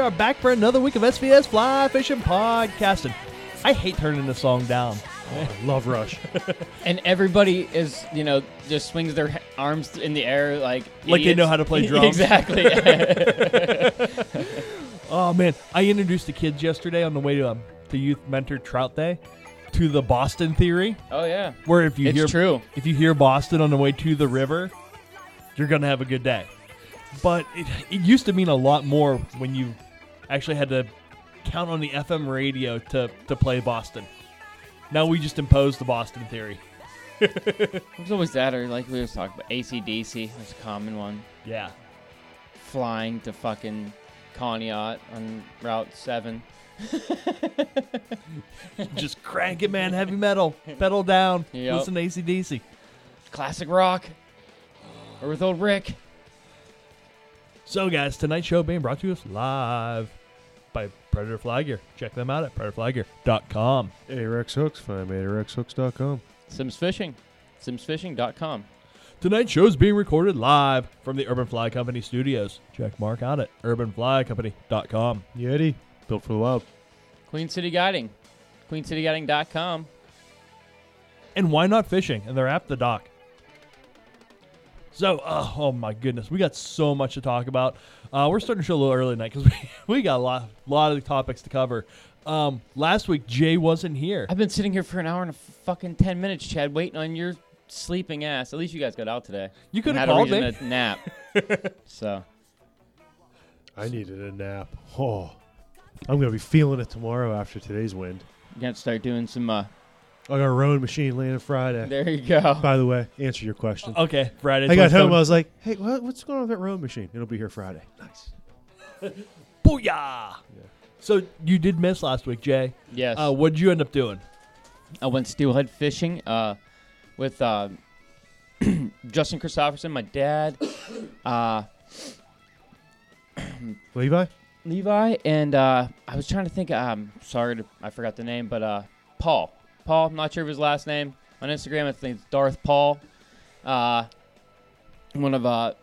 boys? We are back for another week of SVS Fly Fishing Podcasting. I hate turning the song down. Love Rush. And everybody is, you know, just swings their arms in the air like Like they know how to play drums. exactly. Oh man, I introduced the kids yesterday on the way to um, to Youth Mentor Trout Day to the Boston theory, oh yeah, where if you it's hear true. if you hear Boston on the way to the river, you're gonna have a good day. But it, it used to mean a lot more when you actually had to count on the FM radio to to play Boston. Now we just impose the Boston theory. It was always that, or like we was talking about ACDC. That's a common one. Yeah. Flying to fucking Conneaut on Route Seven. just crank it, man. Heavy metal, pedal down. Yep. Listen to ACDC. Classic rock. Or with old Rick. So, guys, tonight's show being brought to us live by Predator Fly Gear. Check them out at predatorflygear.com. Ahrex Hooks. Find me at ahrexhooks.com. Simms Fishing. SimmsFishing.com. Tonight's show is being recorded live from the Urban Fly Company studios. Check Mark out at urbanflycompany.com. Yeti. Built for the wild. Queen City Guiding. QueenCityGuiding.com. And Why Knot fishing? And they're at the dock. So, uh, oh my goodness, we got so much to talk about. Uh, we're starting to show a little early tonight because we, we got a lot, lot of topics to cover. Um, last week, Jay wasn't here. I've been sitting here for an hour and a fucking 10 minutes, Chad, waiting on your sleeping ass. At least you guys got out today. You could have had a called me. to nap. so, I needed a nap. Oh. I'm going to be feeling it tomorrow after today's wind. you got to start doing some. Uh, I got a rowing machine landing Friday. there you go. By the way, answer your question. Okay, Friday. I got home. I was like, hey, what, what's going on with that rowing machine? It'll be here Friday. Nice. Booyah! So you did miss last week, Jay. Yes. Uh, what'd you end up doing? I went steelhead fishing uh, with uh, Justin Christopherson, my dad, uh, Levi? Levi, and uh, I was trying to think. Um, sorry, to, I forgot the name, but uh, Paul. Paul. I'm not sure of his last name on Instagram. I think it's Darth Paul. Uh, one of uh,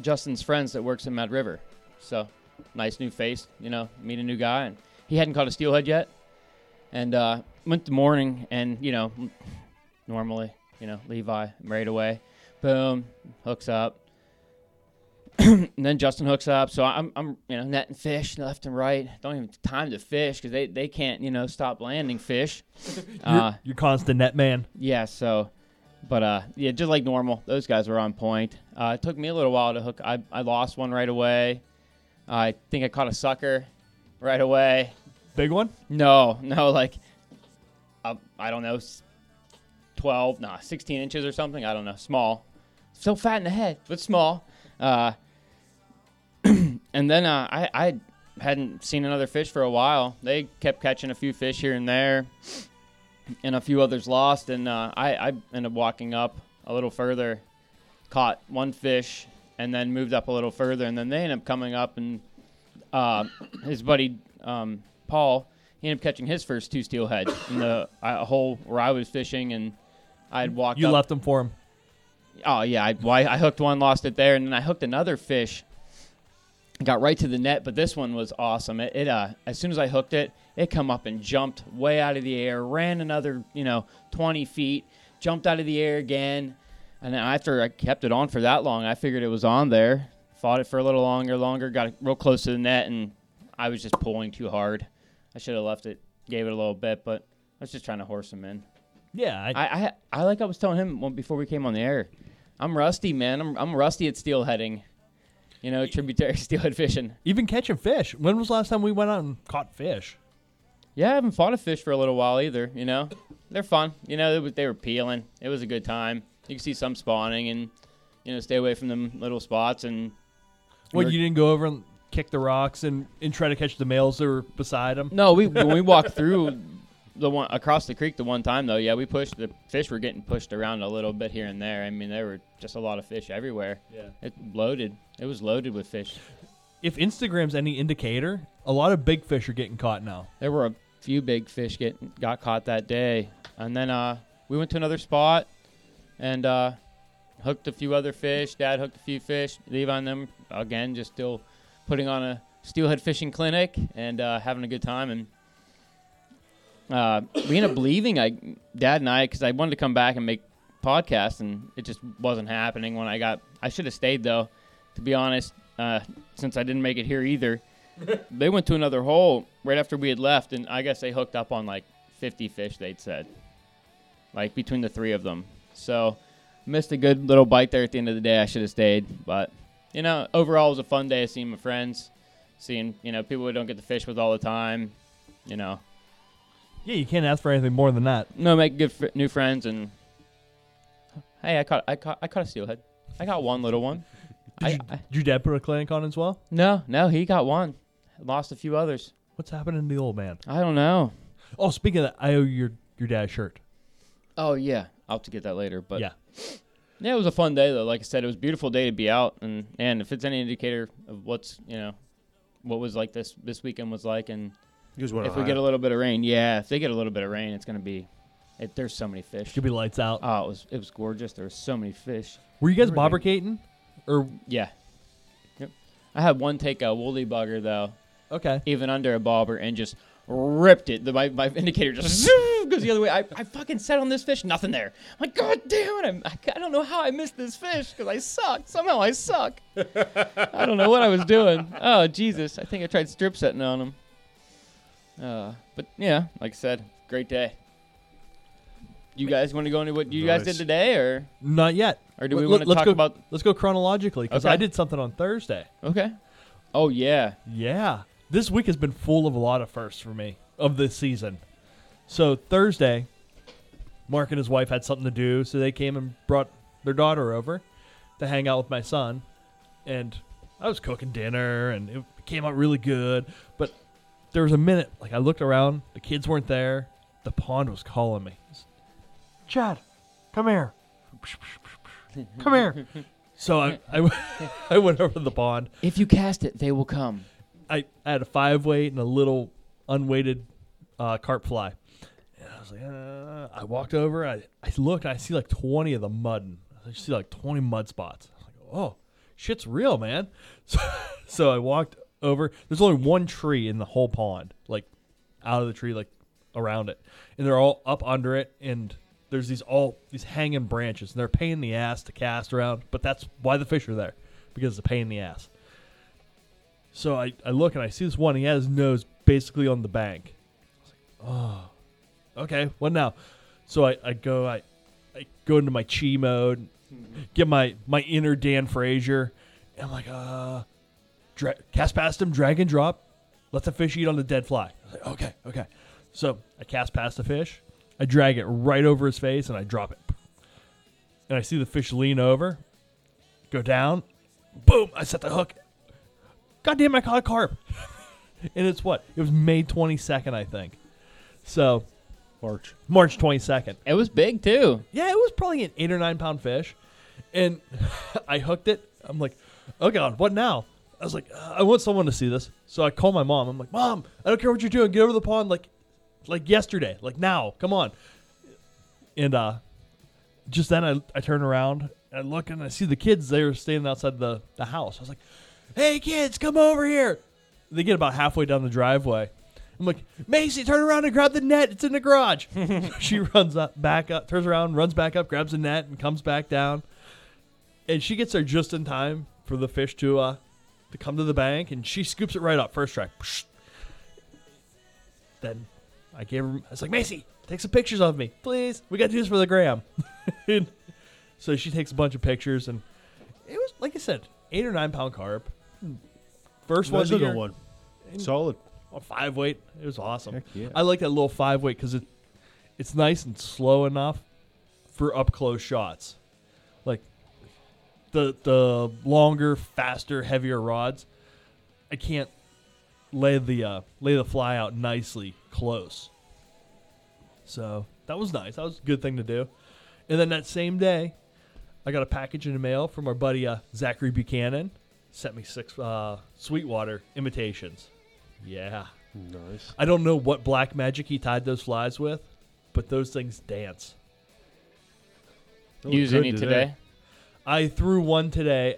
Justin's friends that works in Mad River. So nice new face. You know, meet a new guy, and he hadn't caught a steelhead yet. And uh, went the morning, and you know, normally, you know, Levi I'm right away, boom, hooks up. and then Justin hooks up. So I'm, I'm, you know, netting fish left and right. Don't even have time to fish because they, they can't, you know, stop landing fish. Uh, You're, you're constant net man. yeah. So, but uh, yeah, just like normal, those guys were on point. Uh, it took me a little while to hook. I, I lost one right away. I think I caught a sucker right away. Big one. No, no, like, uh, I don't know, 12, nah, 16 inches or something. I don't know, small. So fat in the head, but small. Uh, and then uh, I, I hadn't seen another fish for a while. They kept catching a few fish here and there, and a few others lost. And uh, I, I ended up walking up a little further, caught one fish, and then moved up a little further. And then they ended up coming up, and uh, his buddy um, Paul, he ended up catching his first two steelhead in the uh, hole where I was fishing, and I had walked. You up, left them for him. Oh yeah, I, well, I I hooked one, lost it there, and then I hooked another fish. Got right to the net, but this one was awesome. It, it uh, as soon as I hooked it, it come up and jumped way out of the air, ran another you know 20 feet, jumped out of the air again, and then after I kept it on for that long, I figured it was on there. Fought it for a little longer, longer, got real close to the net, and I was just pulling too hard. I should have left it, gave it a little bit, but I was just trying to horse him in. Yeah. I, I, I, I like I was telling him before we came on the air. I'm rusty, man. I'm, I'm rusty at steelheading. You know, tributary steelhead fishing. even catching fish. When was the last time we went out and caught fish? Yeah, I haven't fought a fish for a little while either. You know, they're fun. You know, they, they were peeling. It was a good time. You can see some spawning and you know stay away from them little spots and. When We're- you didn't go over and kick the rocks and, and try to catch the males that were beside them. No, we when we walked through the one across the creek the one time though, yeah, we pushed the fish were getting pushed around a little bit here and there. I mean, there were just a lot of fish everywhere. Yeah. It loaded. It was loaded with fish. If Instagram's any indicator, a lot of big fish are getting caught now. There were a few big fish get got caught that day, and then uh, we went to another spot and uh, hooked a few other fish. Dad hooked a few fish. Levi and them again just still putting on a steelhead fishing clinic and uh, having a good time. And uh, we ended up leaving. I, Dad and I, because I wanted to come back and make podcasts, and it just wasn't happening. When I got, I should have stayed though. To be honest, uh, since I didn't make it here either, they went to another hole right after we had left, and I guess they hooked up on like 50 fish. They'd said, like between the three of them. So missed a good little bite there at the end of the day. I should have stayed, but you know, overall it was a fun day of seeing my friends, seeing you know people we don't get to fish with all the time. You know, Yeah, you can't ask for anything more than that. no, make good fr- new friends and hey, I caught I caught I caught a steelhead. I got one little one. Did, I, you, I, did your dad put a clinic on as well? no, no, he got one. Lost a few others. What's happening to the old man? I don't know. Oh, speaking of that, I owe your your dad a shirt. Oh yeah, I'll have to get that later. But yeah, yeah, it was a fun day though. Like I said, it was a beautiful day to be out, and and if it's any indicator of what's you know, what was like this this weekend was like, and You guys if we get a little bit of rain, yeah, if they get a little bit of rain, it's gonna be. It, there's so many fish. could be lights out. Oh, it was it was gorgeous. There were so many fish. Were you guys bobbercating? Or Yeah. Yep. I had one take a woolly bugger though, okay, even under a bobber, and just ripped it. The, my, my indicator just zoom goes the other way. I, I fucking set on this fish, nothing there. I'm like, God damn it! I'm, I, I don't know how I missed this fish because I suck. Somehow I suck. I don't know what I was doing. Oh Jesus! I think I tried strip setting on him. Uh, but yeah, like I said, great day. You guys want to go into what you guys did today, or not yet. or do we Let- want to let's talk go- about? Let's go chronologically because Okay. I did something on Thursday. Okay. Oh yeah. Yeah. This week has been full of a lot of firsts for me of this season. So Thursday, Mark and his wife had something to do, so they came and brought their daughter over to hang out with my son. And I was cooking dinner and it came out really good. But there was a minute, like I looked around, the kids weren't there. The pond was calling me. Chad, come here. Come here. So I, I, I went over to the pond. If you cast it, they will come. I, I had a five weight and a little unweighted uh, carp fly. And I was like, uh, I walked over. I, I looked. I see like 20 of the mud. and I see like 20 mud spots. I was like, oh, shit's real, man. So, so I walked over. There's only one tree in the whole pond, like out of the tree, like around it. And they're all up under it. And there's these all these hanging branches. And they're in the ass to cast around. But that's why the fish are there, because it's a pain in the ass. So I, I look and I see this one. He has his nose basically on the bank. I was like, oh, okay. What now? So I, I go I, I go into my chi mode, get my my inner Dan Frasier, and I'm like, uh, dra- cast past him, drag and drop, let the fish eat on the dead fly. I was like, okay, okay. So I cast past the fish, I drag it right over his face, and I drop it. And I see the fish lean over, go down, boom! I set the hook. God damn, I caught a carp. and it's what? It was May 22nd, I think. So, March. March 22nd. It was big too. Yeah, it was probably an eight or nine pound fish. And I hooked it. I'm like, oh God, what now? I was like, uh, I want someone to see this. So I call my mom. I'm like, Mom, I don't care what you're doing. Get over the pond like like yesterday. Like now. Come on. And uh just then I, I turn around and I look and I see the kids they were standing outside the, the house. I was like, Hey kids, come over here. They get about halfway down the driveway. I'm like, Macy, turn around and grab the net. It's in the garage. she runs up, back up, turns around, runs back up, grabs the net, and comes back down. And she gets there just in time for the fish to uh to come to the bank, and she scoops it right up first try. Then I gave her. I was like, Macy, take some pictures of me, please. We got to do this for the gram. And so she takes a bunch of pictures, and it was like I said, eight or nine pound carp. Hmm. First one, the one. Solid. A five weight. It was awesome. Yeah. I like that little five weight because it it's nice and slow enough for up close shots. Like the the longer, faster, heavier rods, I can't lay the uh, lay the fly out nicely close. So that was nice. That was a good thing to do. And then that same day, I got a package in the mail from our buddy uh, Zachary Buchanan. Sent me six uh, Sweetwater imitations. Yeah. Nice. I don't know what black magic he tied those flies with, but those things dance. They Use any today? I threw one today.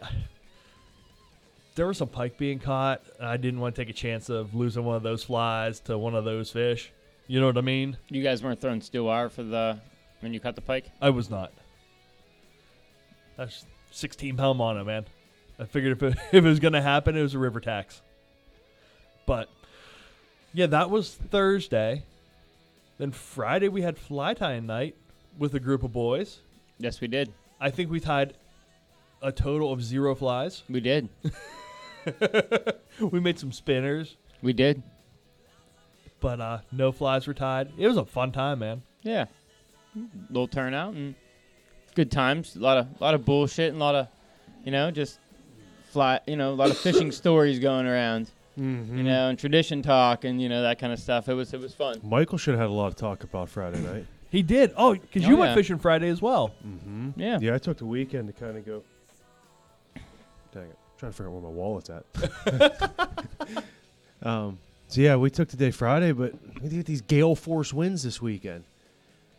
there was some pike being caught. I didn't want to take a chance of losing one of those flies to one of those fish. You know what I mean? You guys weren't throwing steel wire for the when you caught the pike. I was not. That's 16 pound mono, man. I figured if it, if it was going to happen, it was a river tax. But yeah, that was Thursday. Then Friday we had fly tying night with a group of boys. Yes, we did. I think we tied a total of zero flies. We did. we made some spinners, We did. but uh, no flies were tied. It was a fun time, man. Yeah. Little turnout and good times. A lot of lot of bullshit and a lot of, you know, just fly. You know, a lot of fishing stories going around. Mm-hmm. You know, and tradition talk and you know that kind of stuff. It was it was fun. Michael should have had a lot of talk about Friday night. He did. Oh, because Oh, you went yeah. fishing Friday as well. Mm-hmm. Yeah. Yeah, I took the weekend to kind of go. Dang it! trying to figure out where my wallet's at. um, so yeah, we took today Friday, but we get these gale force winds this weekend.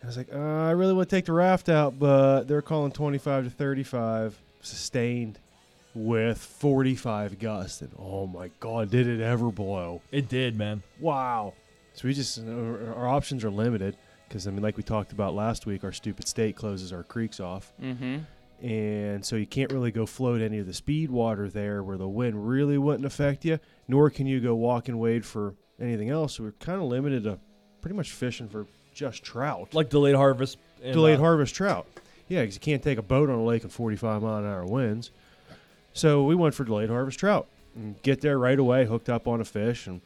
I was like, uh, I really want to take the raft out, but they're calling 25 to 35 sustained with 45 gusts. And oh my God, did it ever blow! It did, man. Wow. So we just our our options are limited because I mean, like we talked about last week, our stupid state closes our creeks off, Mm-hmm. And so you can't really go float any of the speed water there where the wind really wouldn't affect you. Nor can you go walk and wade for anything else. So we're kind of limited to pretty much fishing for just trout, Like delayed harvest. and, delayed uh, harvest trout. Yeah, because you can't take a boat on a lake in 45 mile an hour winds. So we went for delayed harvest trout. And get there right away, hooked up on a fish, and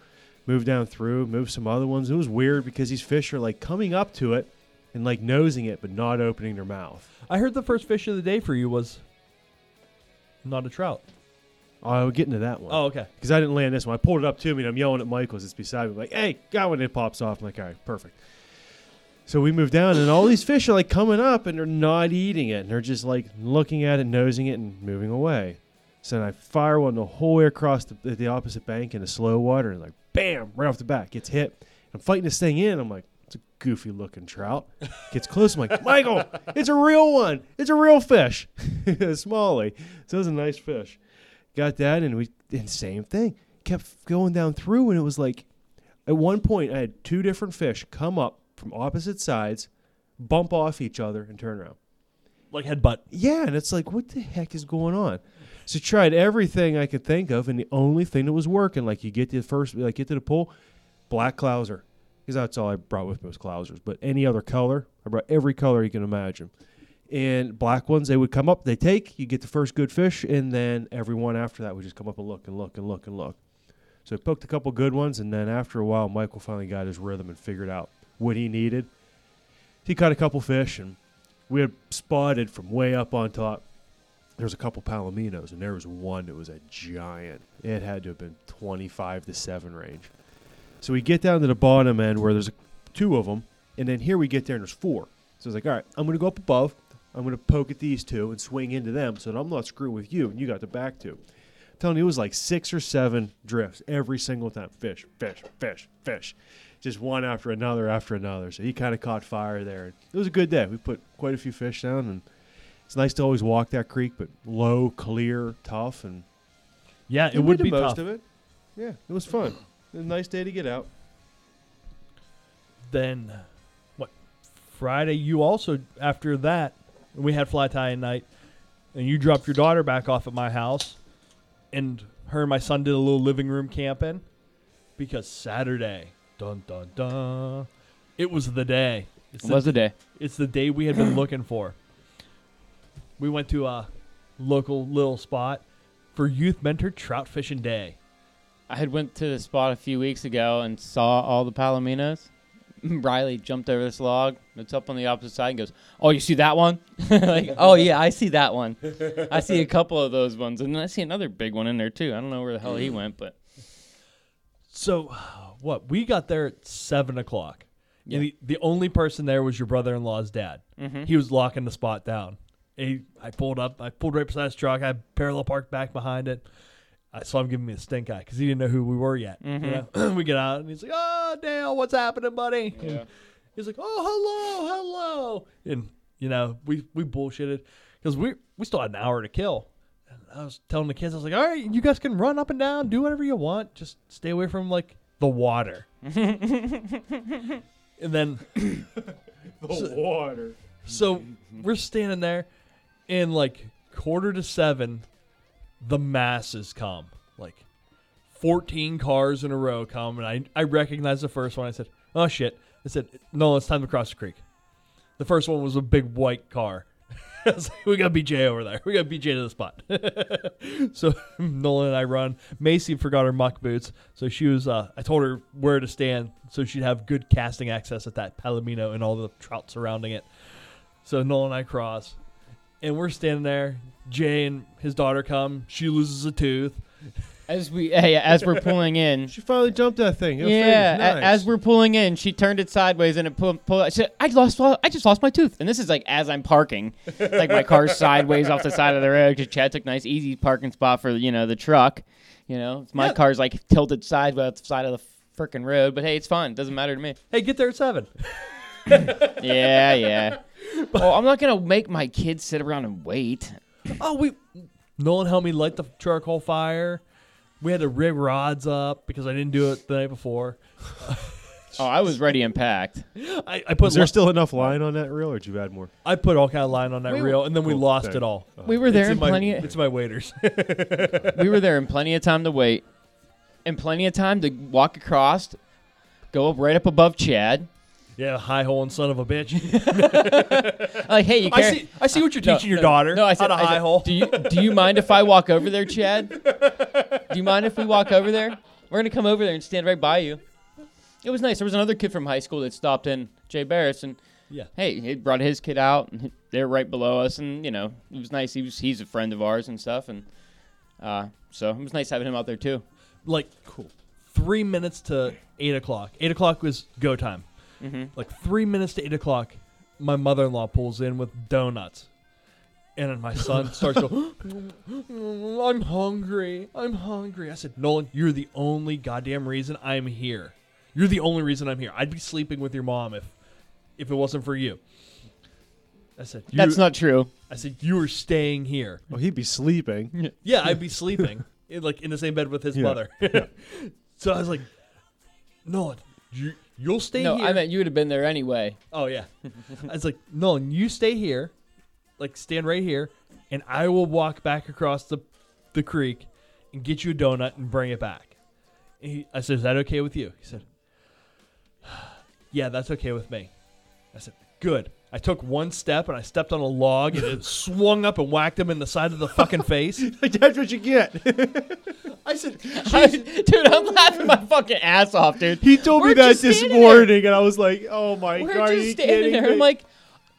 moved down through, moved some other ones. It was weird because these fish are like coming up to it and like nosing it, but not opening their mouth. I heard the first fish of the day for you was not a trout. Oh, I'll get into that one. Oh, okay. because I didn't land this one. I pulled it up to me and I'm yelling at Michael as it's beside me, like, hey, got one. It pops off. I'm like, all right, perfect. So we move down and all these fish are like coming up and they're not eating it. And they're just like looking at it, nosing it, and moving away. So then I fire one the whole way across the, the opposite bank in into slow water and like, bam, right off the bat, gets hit. I'm fighting this thing in. I'm like, goofy looking trout. Gets close. I'm like, Michael, it's a real one. It's a real fish. Smalley. So it was a nice fish got that and we and same thing kept going down through and it was like at one point i had two different fish come up from opposite sides bump off each other and turn around Like headbutt. yeah and it's like what the heck is going on so tried everything i could think of and the only thing that was working like you get to the first like get to the pool black clouser because that's all i brought with me was clousers. But any other color i brought every color you can imagine. And black ones they would come up they take you get the first good fish and then everyone after that would just come up and look and look and look and look. So I poked a couple good ones and then after a while michael finally got his rhythm and figured out what he needed. He caught a couple fish and we had spotted from way up on top there was a couple palominos and there was one that was a giant. It had to have been 25 to 7 range so we get down to the bottom end where there's a, two of them and then here we get there and there's four so I was like, all right, I'm going to go up above. I'm going to poke at these two and swing into them so that I'm not screwing with you and you got the back two. I'm telling you, it was like six or seven drifts every single time. Fish, fish, fish, fish. Just one after another after another. So he kind of caught fire there. It was a good day. We put quite a few fish down and it's nice to always walk that creek, but low, clear, tough, and Yeah, it we would did be most tough. of it. Yeah, it was fun. It was a nice day to get out. Then, what? Friday, you also, after that, we had fly tying night, and you dropped your daughter back off at my house, and her and my son did a little living room camping because Saturday, dun dun dun, it was the day. It's It the, was a day. it's the day we had been looking for. We went to a local little spot for Youth Mentor Trout Fishing Day. I had went to the spot a few weeks ago and saw all the palominos. Riley jumped over this log that's up on the opposite side and goes, "Oh, you see that one? like, oh yeah, I see that one. I see a couple of those ones, and then I see another big one in there too. I don't know where the hell he went, but So, what? We got there at seven o'clock. Yeah. And the, the only person there was your brother-in-law's dad. Mhm. He was locking the spot down. He, I pulled up. I pulled right beside his truck. I parallel parked back behind it. I saw him giving me a stink eye because he didn't know who we were yet. Mm-hmm. you know? we get out and he's like, "Oh, Dale, what's happening, buddy?" And Yeah. he's like, "Oh, hello, hello." And you know, we we bullshitted because we we still had an hour to kill. I was telling the kids, I was like, all right, you guys can run up and down, do whatever you want, just stay away from like the water. and then The water. so we're standing there, and like quarter to seven, the masses come. Like 14 cars in a row come, and I, I recognized the first one. I said, oh shit. I said, no, it's time to cross the creek. The first one was a big white car. I was like, we got BJ over there. We got BJ to the spot. so Nolan and I run. Macy forgot her muck boots, so she was. Uh, I told her where to stand, so she'd have good casting access at that palomino and all the trout surrounding it. So Nolan and I cross, and we're standing there. Jay and his daughter come. She loses a tooth. As we, hey, as we're pulling in, She finally jumped that thing. Go yeah, figure. a- as we're pulling in, she turned it sideways and it pulled. she said, "I lost, I just lost my tooth." And this is like as I'm parking, like my car's sideways off the side of the road because Chad took a nice easy parking spot for you know the truck. You know, my Yeah. car's like tilted sideways off the side of the freaking road, but hey, it's fun. Doesn't matter to me. Hey, get there at seven. Yeah, yeah. well, I'm not gonna make my kids sit around and wait. Oh, we. Nolan helped me light the charcoal fire. We had to rig rods up because I didn't do it the night before. Oh, I was ready and packed. I, I put Was there li- still enough line on that reel, or did you add more? I put all kind of line on that We- reel, and then we Cool. lost Thank- it all. We were there it's in in my, plenty. Of, It's my waiters. we were there in plenty of time to wait, and plenty of time to walk across, go up right up above Chad. Yeah, high hole and son of a bitch. Like, hey, you I care? see. I see what you're No, teaching your no, daughter. No, I said, how to I high said, hole. Do you do you mind if I walk over there, Chad? Do you mind if we walk over there? We're gonna come over there and stand right by you. It was nice. There was another kid from high school that stopped in, Jay Barris, and Yeah. hey, he brought his kid out, and they're right below us, and you know, it was nice. He was he's a friend of ours and stuff, and uh, so it was nice having him out there too. like cool. Three minutes to eight o'clock. Eight o'clock was go time. Hmm Like three minutes to eight o'clock, my mother-in-law pulls in with donuts, and then my son starts going, "I'm hungry. I'm hungry." I said, "Nolan, you're the only goddamn reason I'm here. You're the only reason I'm here. I'd be sleeping with your mom if, if it wasn't for you." I said, you, That's not true. I said you were staying here. Oh, he'd be sleeping. Yeah, I'd be sleeping in, like in the same bed with his Yeah. mother. so I was like, Nolan, you you'll stay No, here. I meant you would have been there anyway. oh yeah. I was like, Nolan, you stay here, like stand right here, and I will walk back across the the creek and get you a donut and bring it back. And he, I said, Is that okay with you? He said, Yeah, that's okay with me. I said, Good. I took one step and I stepped on a log and it swung up and whacked him in the side of the fucking face. That's what you get. I said, dude, I'm laughing my fucking ass off, dude. he told We're me that this standing morning, and I was like, "Oh my We're god, are you standing kidding there. me?" I'm like,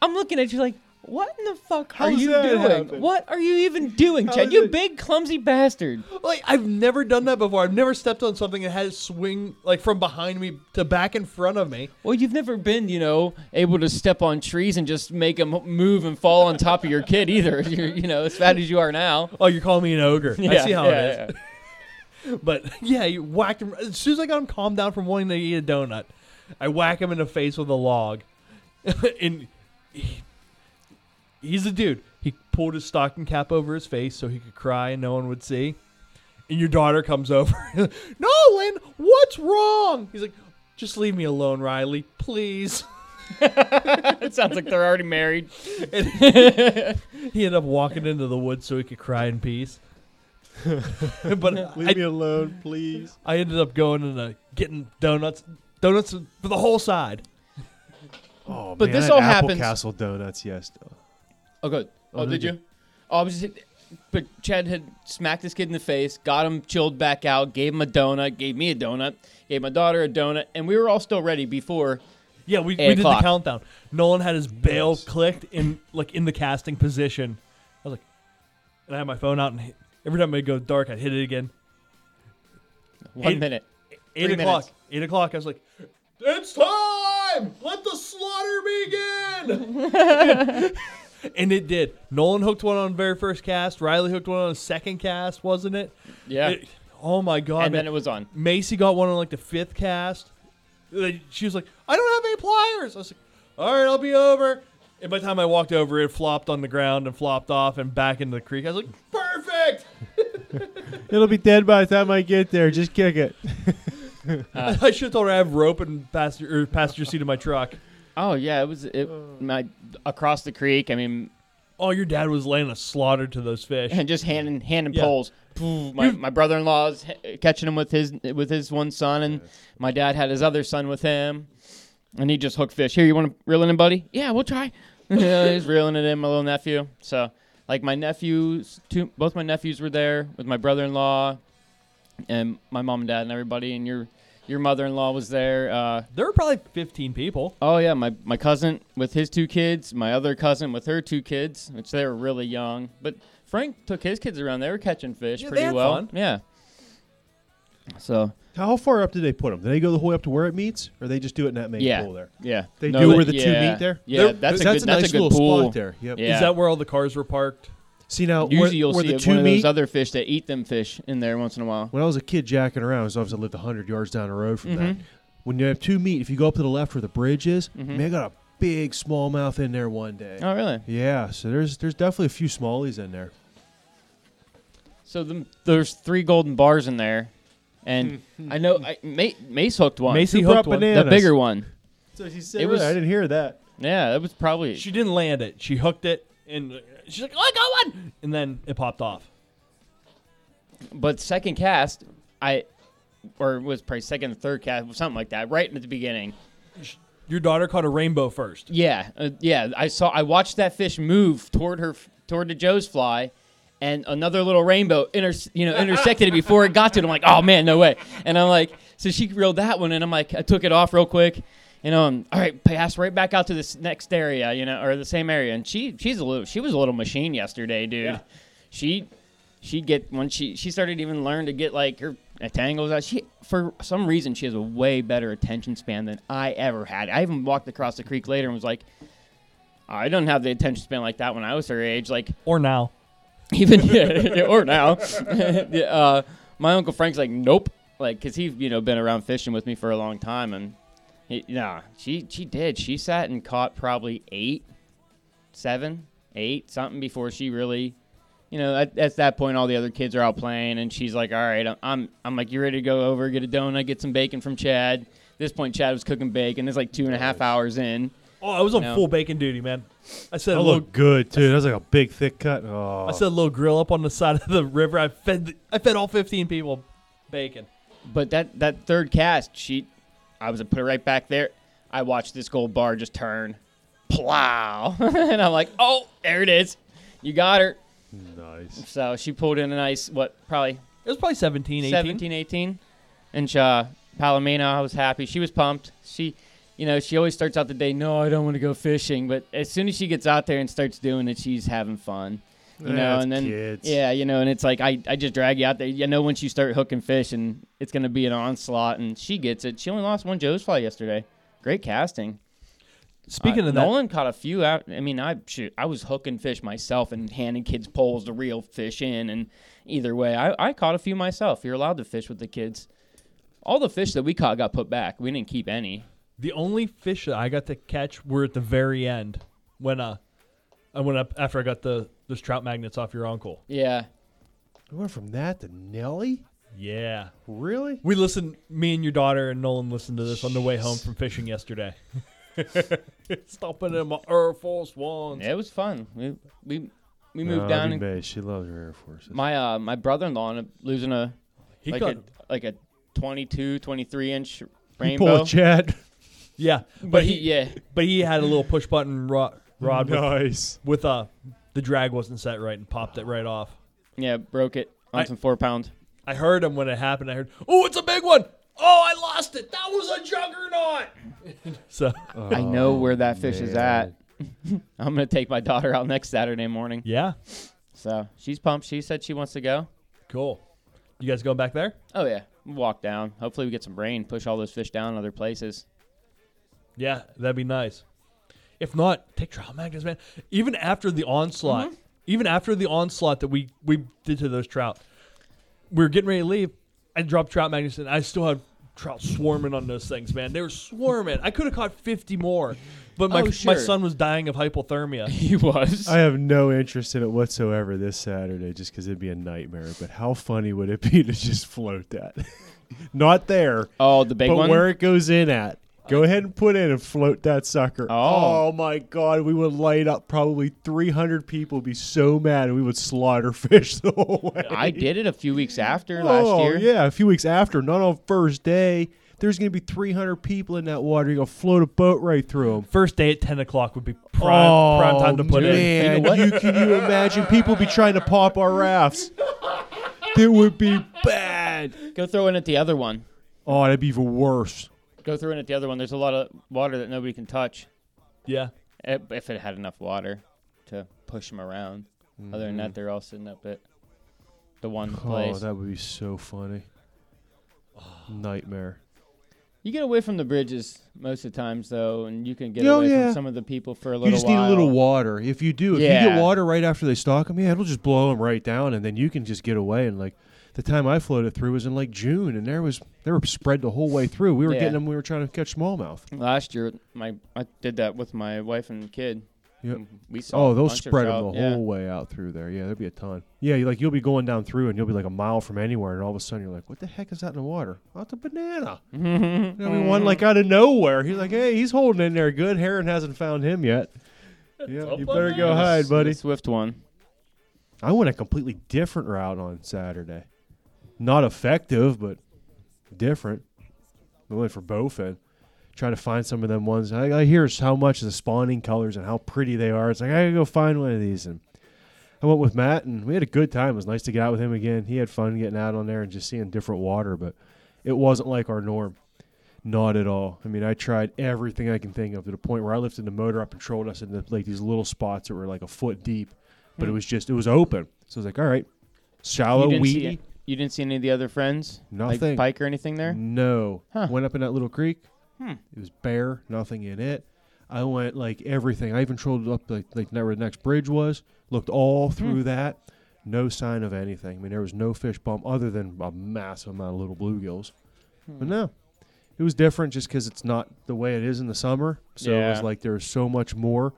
I'm looking at you like, what in the fuck are you doing? happen? What are you even doing, Chad? You it- big clumsy bastard. Like I've never done that before. I've never stepped on something that had to swing like from behind me to back in front of me. Well, you've never been, you know, able to step on trees and just make them move and fall on top of your kid either. You're, you know, as fat as you are now. Oh, you're calling me an ogre. I see how yeah, it is. But yeah, you whacked him as soon as I got him calmed down from wanting to eat a donut. I whack him in the face with a log, and he, he's a dude. He pulled his stocking cap over his face so he could cry and no one would see. And your daughter comes over. Nolan, what's wrong? He's like, just leave me alone, Riley, please. it sounds like they're already married. And he ended up walking into the woods so he could cry in peace. but Leave I, me alone, please. I ended up going and uh, getting donuts, donuts for the whole side. Oh, But man, this all Apple happens- Castle donuts, yes. Oh, good. Oh, Oh, did did you? Oh, I was just. But Chad had smacked this kid in the face, got him chilled back out, gave him a donut, gave me a donut, gave my daughter a donut, and we were all still ready before. Yeah, we, we Eight did the o'clock. countdown. Nolan had his bail Yes. clicked in like in the casting position. I was like, and I had my phone out, and hit- every time it would go dark, I'd hit it again. One Eight- minute. Eight Three o'clock. minutes. Eight o'clock. I was like, it's time. Let the slaughter begin. and it did. Nolan hooked one on the very first cast. Riley hooked one on the second cast, wasn't it? Yeah. It- oh my god, and man. then it was on. Macy got one on like the fifth cast. She was like, I don't have any pliers. I was like, all right, I'll be over. And by the time I walked over, it flopped on the ground and flopped off and back into the creek. I was like, perfect. perfect. It'll be dead by the time I get there. Just kick it. I should have told her I have rope and passenger or passenger seat in my truck. Oh yeah, it was it uh. my across the creek. I mean, Oh, your dad was laying a slaughter to those fish. and just handing handing Yeah. poles. Poof, My, my brother-in-law's h- catching him with his with his one son, and my dad had his other son with him, and he just hooked fish. Here, you want to reel it in, buddy? Yeah, we'll try. yeah, he's reeling it in, my little nephew. So, like my nephews, two, both my nephews were there with my brother-in-law, and my mom and dad and everybody, and your your mother-in-law was there. Uh, There were probably 15 people. Oh yeah, my my cousin with his two kids, my other cousin with her two kids, which they were really young. But Frank took his kids around. They were catching fish Yeah, pretty well. fun. Yeah. So How far up did they put them? Did they go the whole way up to where it meets, or they just do it in that main Yeah. pool there? yeah, They No, do that- where the two meet there? Yeah, There- that's a that's good. a nice a good little pool. spot there. Yep. Yeah. Is that where all the cars were parked? See now, Usually where, you'll where see the one two of those meet. other fish that eat them fish in there once in a while. when I was a kid jacking around, as obviously I lived hundred yards down the road from that. Mhm. When you have two meat, if you go up to the left where the bridge is, Mhm. man, I got a big smallmouth in there one day. Oh really? Yeah, so there's there's definitely a few smallies in there. So the, there's three golden bars in there, and I know I, Ma- Mace hooked one, Macy Who brought hooked one. bananas? the bigger one. So she said, It was- I didn't hear that. Yeah, that was probably. She didn't land it. She hooked it, and uh, she's like, "Oh, I got one!" And then it popped off. But second cast, I, or it was probably second or third cast, something like that, right at the beginning. Your daughter caught a rainbow first. Yeah, uh, yeah. I saw. I watched that fish move toward her, toward the Joe's fly, and another little rainbow inter, you know, intersected it before it got to it. I'm like, oh man, no way. And I'm like, so she reeled that one, and I'm like, I took it off real quick. You know, and, all right, pass right back out to this next area, you know, or the same area. And she, she's a little, she was a little machine yesterday, dude. Yeah. She, she get when she she started even learn to get like her tangles out. She for some reason she has a way better attention span than I ever had. I even walked across the creek later and was like, I don't have the attention span like that when I was her age. Like Or now. even yeah, or now, Yeah, uh, my uncle Frank's like, nope, like because he's you know been around fishing with me for a long time, and he, nah, she she did. She sat and caught probably eight, seven, eight, something before she really. You know, at, at that point, all the other kids are out playing, and she's like, "All right, I'm, I'm, I'm like, you ready to go over, get a donut, get some bacon from Chad." At this point, Chad was cooking bacon. It's like two and a half hours in. Oh, I was on No. full bacon duty, man. I said a That little, good too. That was like a big thick cut. Oh, I said a little grill up on the side of the river. I fed, the- I fed all 15 people bacon. But that that third cast, she, I was to put it right back there. I watched this gold bar just turn, plow, and I'm like, oh, there it is, you got her. nice. So she pulled in a nice what, probably It was probably 17, 18. 17, 18. And uh, Palomino, I was happy. She was pumped. She, you know, she always starts out the day, no, I don't want to go fishing. But as soon as she gets out there and starts doing it, she's having fun. You know, That's and then kids. yeah, you know, and it's like I, I just drag you out there. You know, once you start hooking fish, and it's gonna be an onslaught, and she gets it. She only lost one Joe's fly yesterday. Great casting. Speaking Uh, of that, Nolan caught a few out. I mean, I shoot, I was hooking fish myself and handing kids poles to reel fish in, and either way, I, I caught a few myself. You're allowed to fish with the kids. All the fish that we caught got put back. We didn't keep any. the only fish that I got to catch were at the very end when uh, I went up after I got the those trout magnets off your uncle. Yeah, We went from that to Nelly. Yeah. Really? We listened, me and your daughter and Nolan listened to this on the way home from fishing yesterday. Stopping in my Air Force Ones. Yeah, it was fun. We we we moved No, down. Abby And May, she loves her Air Forces. my uh my brother-in-law ended up losing a He like caught, a like a 22, 23 inch rainbow. pull a Chad. yeah, but he yeah but he had a little push button rod, rod with, nice. with uh the drag wasn't set right and popped it right off. yeah broke it on I- some four pound. I heard him when it happened. I heard, "Oh, it's a big one! Oh, I lost it! That was a juggernaut!" so I know oh, where that fish is at. I'm gonna take my daughter out next Saturday morning. yeah, So she's pumped. She said she wants to go. cool. You guys going back there? Oh yeah, we'll walk down. Hopefully we get some rain, push all those fish down other places. Yeah, that'd be nice. If not, take trout magnets, man. Even after the onslaught, mm-hmm. even after the onslaught that we we did to those trout, we were getting ready to leave. I dropped trout magnets and I still had trout swarming on those things, man. They were swarming. I could have caught 50 more, but my Oh, my son was dying of hypothermia. he was. I have no interest in it whatsoever this Saturday, just because it'd be a nightmare. But how funny would it be to just float that? Not there, oh, the big but one. where it goes in at. Go ahead and put in and float that sucker. Oh. oh my God, we would light up probably 300 people. Would be so mad, and we would slaughter fish the whole way. I did it a few weeks after oh, last year. yeah, a few weeks after, not on first day. There's gonna be 300 people in that water. You're gonna float a boat right through them. First day at 10 o'clock would be prime, prime time to put oh, in. Oh, man, You know what? you, can you imagine people be trying to pop our rafts? It would be bad. Go throw in at the other one. Oh, that'd be even worse. Go through in at the other one. There's a lot of water that nobody can touch. Yeah. If it had enough water to push them around. Other than that, they're all sitting up at the one Mm-hmm. Oh, place. that would be so funny. Nightmare. You get away from the bridges most of the times, though, and you can get Oh, away yeah. from some of the people for a little You just while. need a little water. If you do, if you get water right after they stalk them, yeah, it'll just blow them right down, and then you can just get away. And like the time I floated through was in like June, and there was they were spread the whole way through. We were Yeah. getting them. We were trying to catch smallmouth. Last year, my I did that with my wife and kid. Yep. Mm-hmm. We saw. Oh, they'll spread them the yeah. whole way out through there. Yeah, there'd be a ton. Yeah, like you'll be going down through, and you'll be like a mile from anywhere, and all of a sudden you're like, "What the heck is that in the water? Oh, it's a banana." I mean, one like out of nowhere. He's like, "Hey, he's holding in there good. Heron hasn't found him yet." Yeah, you better go hide, buddy. Swift one. I went a completely different route on Saturday. Not effective, but different. We went for bowfin. Try to find some of them ones. I, I hear how much the spawning colors and how pretty they are. It's like I gotta go find one of these. And I went with Matt, and we had a good time. It was nice to get out with him again. He had fun getting out on there and just seeing different water, but it wasn't like our norm. Not at all. I mean, I tried everything I can think of to the point where I lifted the motor up and trolled us into like these little spots that were like a foot deep, but it Hmm. was just it was open. So I was like, all right, shallow, weedy? You didn't see any of the other friends? nothing. Like pike or anything there? No. Huh. Went up in that little creek. Hmm. It was bare, nothing in it. I went like everything. I even trolled up like like where the next bridge was. Looked all through that. No sign of anything. I mean, there was no fish bump other than a massive amount of little bluegills. But no, it was different just because it's not the way it is in the summer. So it was like there was so much more.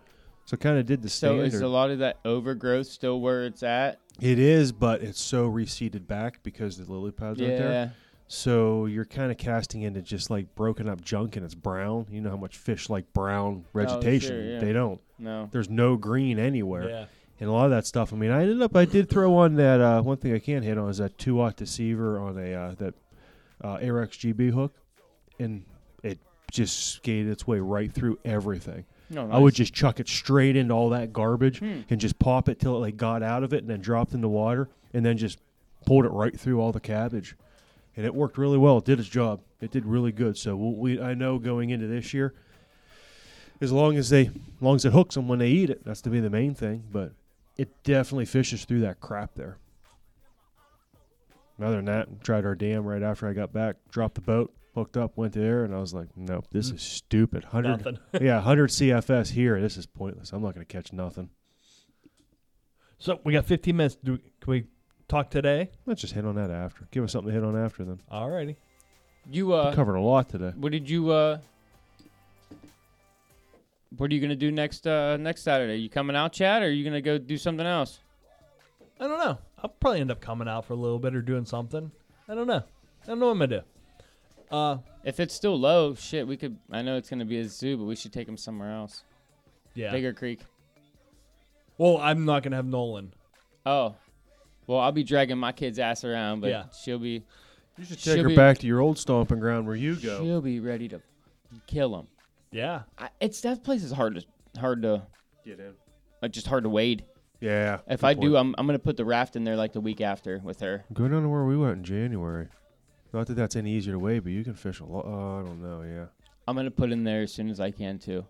So kind of did the So standard. is a lot of that overgrowth still where it's at? it is, but it's so receded back because the lily pads aren't there. Yeah. So you're kind of casting into just like broken up junk and it's brown. You know how much fish like brown vegetation. Oh, sure, yeah. They don't. No. There's no green anywhere. Yeah. And a lot of that stuff. I mean, I ended up I did throw on that uh, one thing I can't hit on is that two aught deceiver on a uh, that uh, Ahrex GB hook, and it just skated its way right through everything. No. I would just chuck it straight into all that garbage Hmm. and just pop it till it like got out of it and then dropped in the water and then just pulled it right through all the cabbage. And it worked really well. It did its job. It did really good. So we'll, we I know going into this year, as long as they, as long as it hooks them when they eat it, that's to be the main thing. But it definitely fishes through that crap there. Other than that, tried our dam right after I got back. Dropped the boat, hooked up, went there, and I was like, nope, this Mm. is stupid. Hundred Nothing. yeah, 100 CFS here. This is pointless. I'm not going to catch nothing. So we got 15 minutes. Do we, can we talk today? Let's just hit on that after. Give us something to hit on after then. Alrighty. You We uh covered a lot today. what did you uh what are you gonna do next uh next Saturday? You coming out, Chad, or are you gonna go do something else? I don't know. I'll probably end up coming out for a little bit or doing something. I don't know. I don't know what I'm gonna do. Uh, If it's still low, shit, we could I know it's gonna be a zoo, but we should take him somewhere else. yeah. Bigger creek. Well, I'm not gonna have Nolan. Oh. Well, I'll be dragging my kid's ass around, but Yeah. she'll be You should She'll take her be- back to your old stomping ground where you go. she'll be ready to kill him. Yeah. I, it's that place is hard to hard to Get in. like just hard to wade. Yeah. If good I do. I'm I'm gonna put the raft in there like the week after with her. go down to where we went in January. Not that that's any easier way, but you can fish a lot. Uh, I don't know. Yeah. I'm gonna put in there as soon as I can too.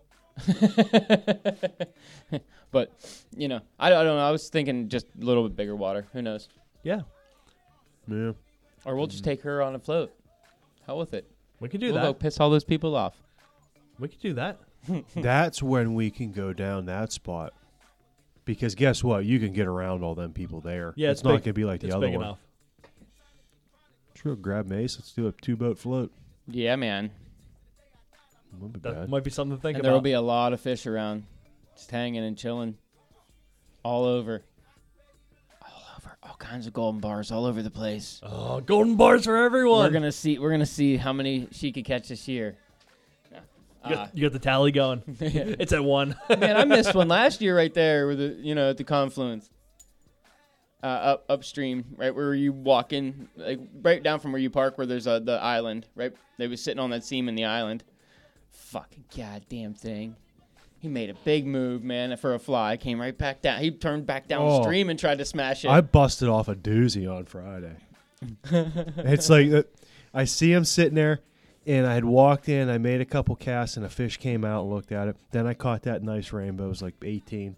but you know, I, I don't know. I was thinking just a little bit bigger water. Who knows? Yeah. Yeah. Or we'll just take her on a float. Hell with it. We could do we'll that. go piss all those people off. We could do that. that's when we can go down that spot. Because guess what? You can get around all them people there. Yeah, it's, it's not going to be like the other one. enough. Sure, grab Mace. Let's do a two boat float. Yeah, man. Wouldn't be That bad. might be something to think and there will about. be a lot of fish around, just hanging and chilling, all over. All over, all kinds of golden bars all over the place. oh, golden bars for everyone. We're gonna see. We're gonna see how many she could catch this year. you, Uh, got, you got the tally going. it's at one. man, I missed one last year right there with the you know at the confluence. Uh, up upstream, right where you walk in, like right down from where you park, where there's a the island, right? They was sitting on that seam in the island. Fucking goddamn thing. He made a big move, man, for a fly. Came right back down. He turned back downstream and tried to smash it. I busted off a doozy on Friday. it's like uh, I see him sitting there, and I had walked in. I made a couple casts, and a fish came out and looked at it. Then I caught that nice rainbow. It was like 18,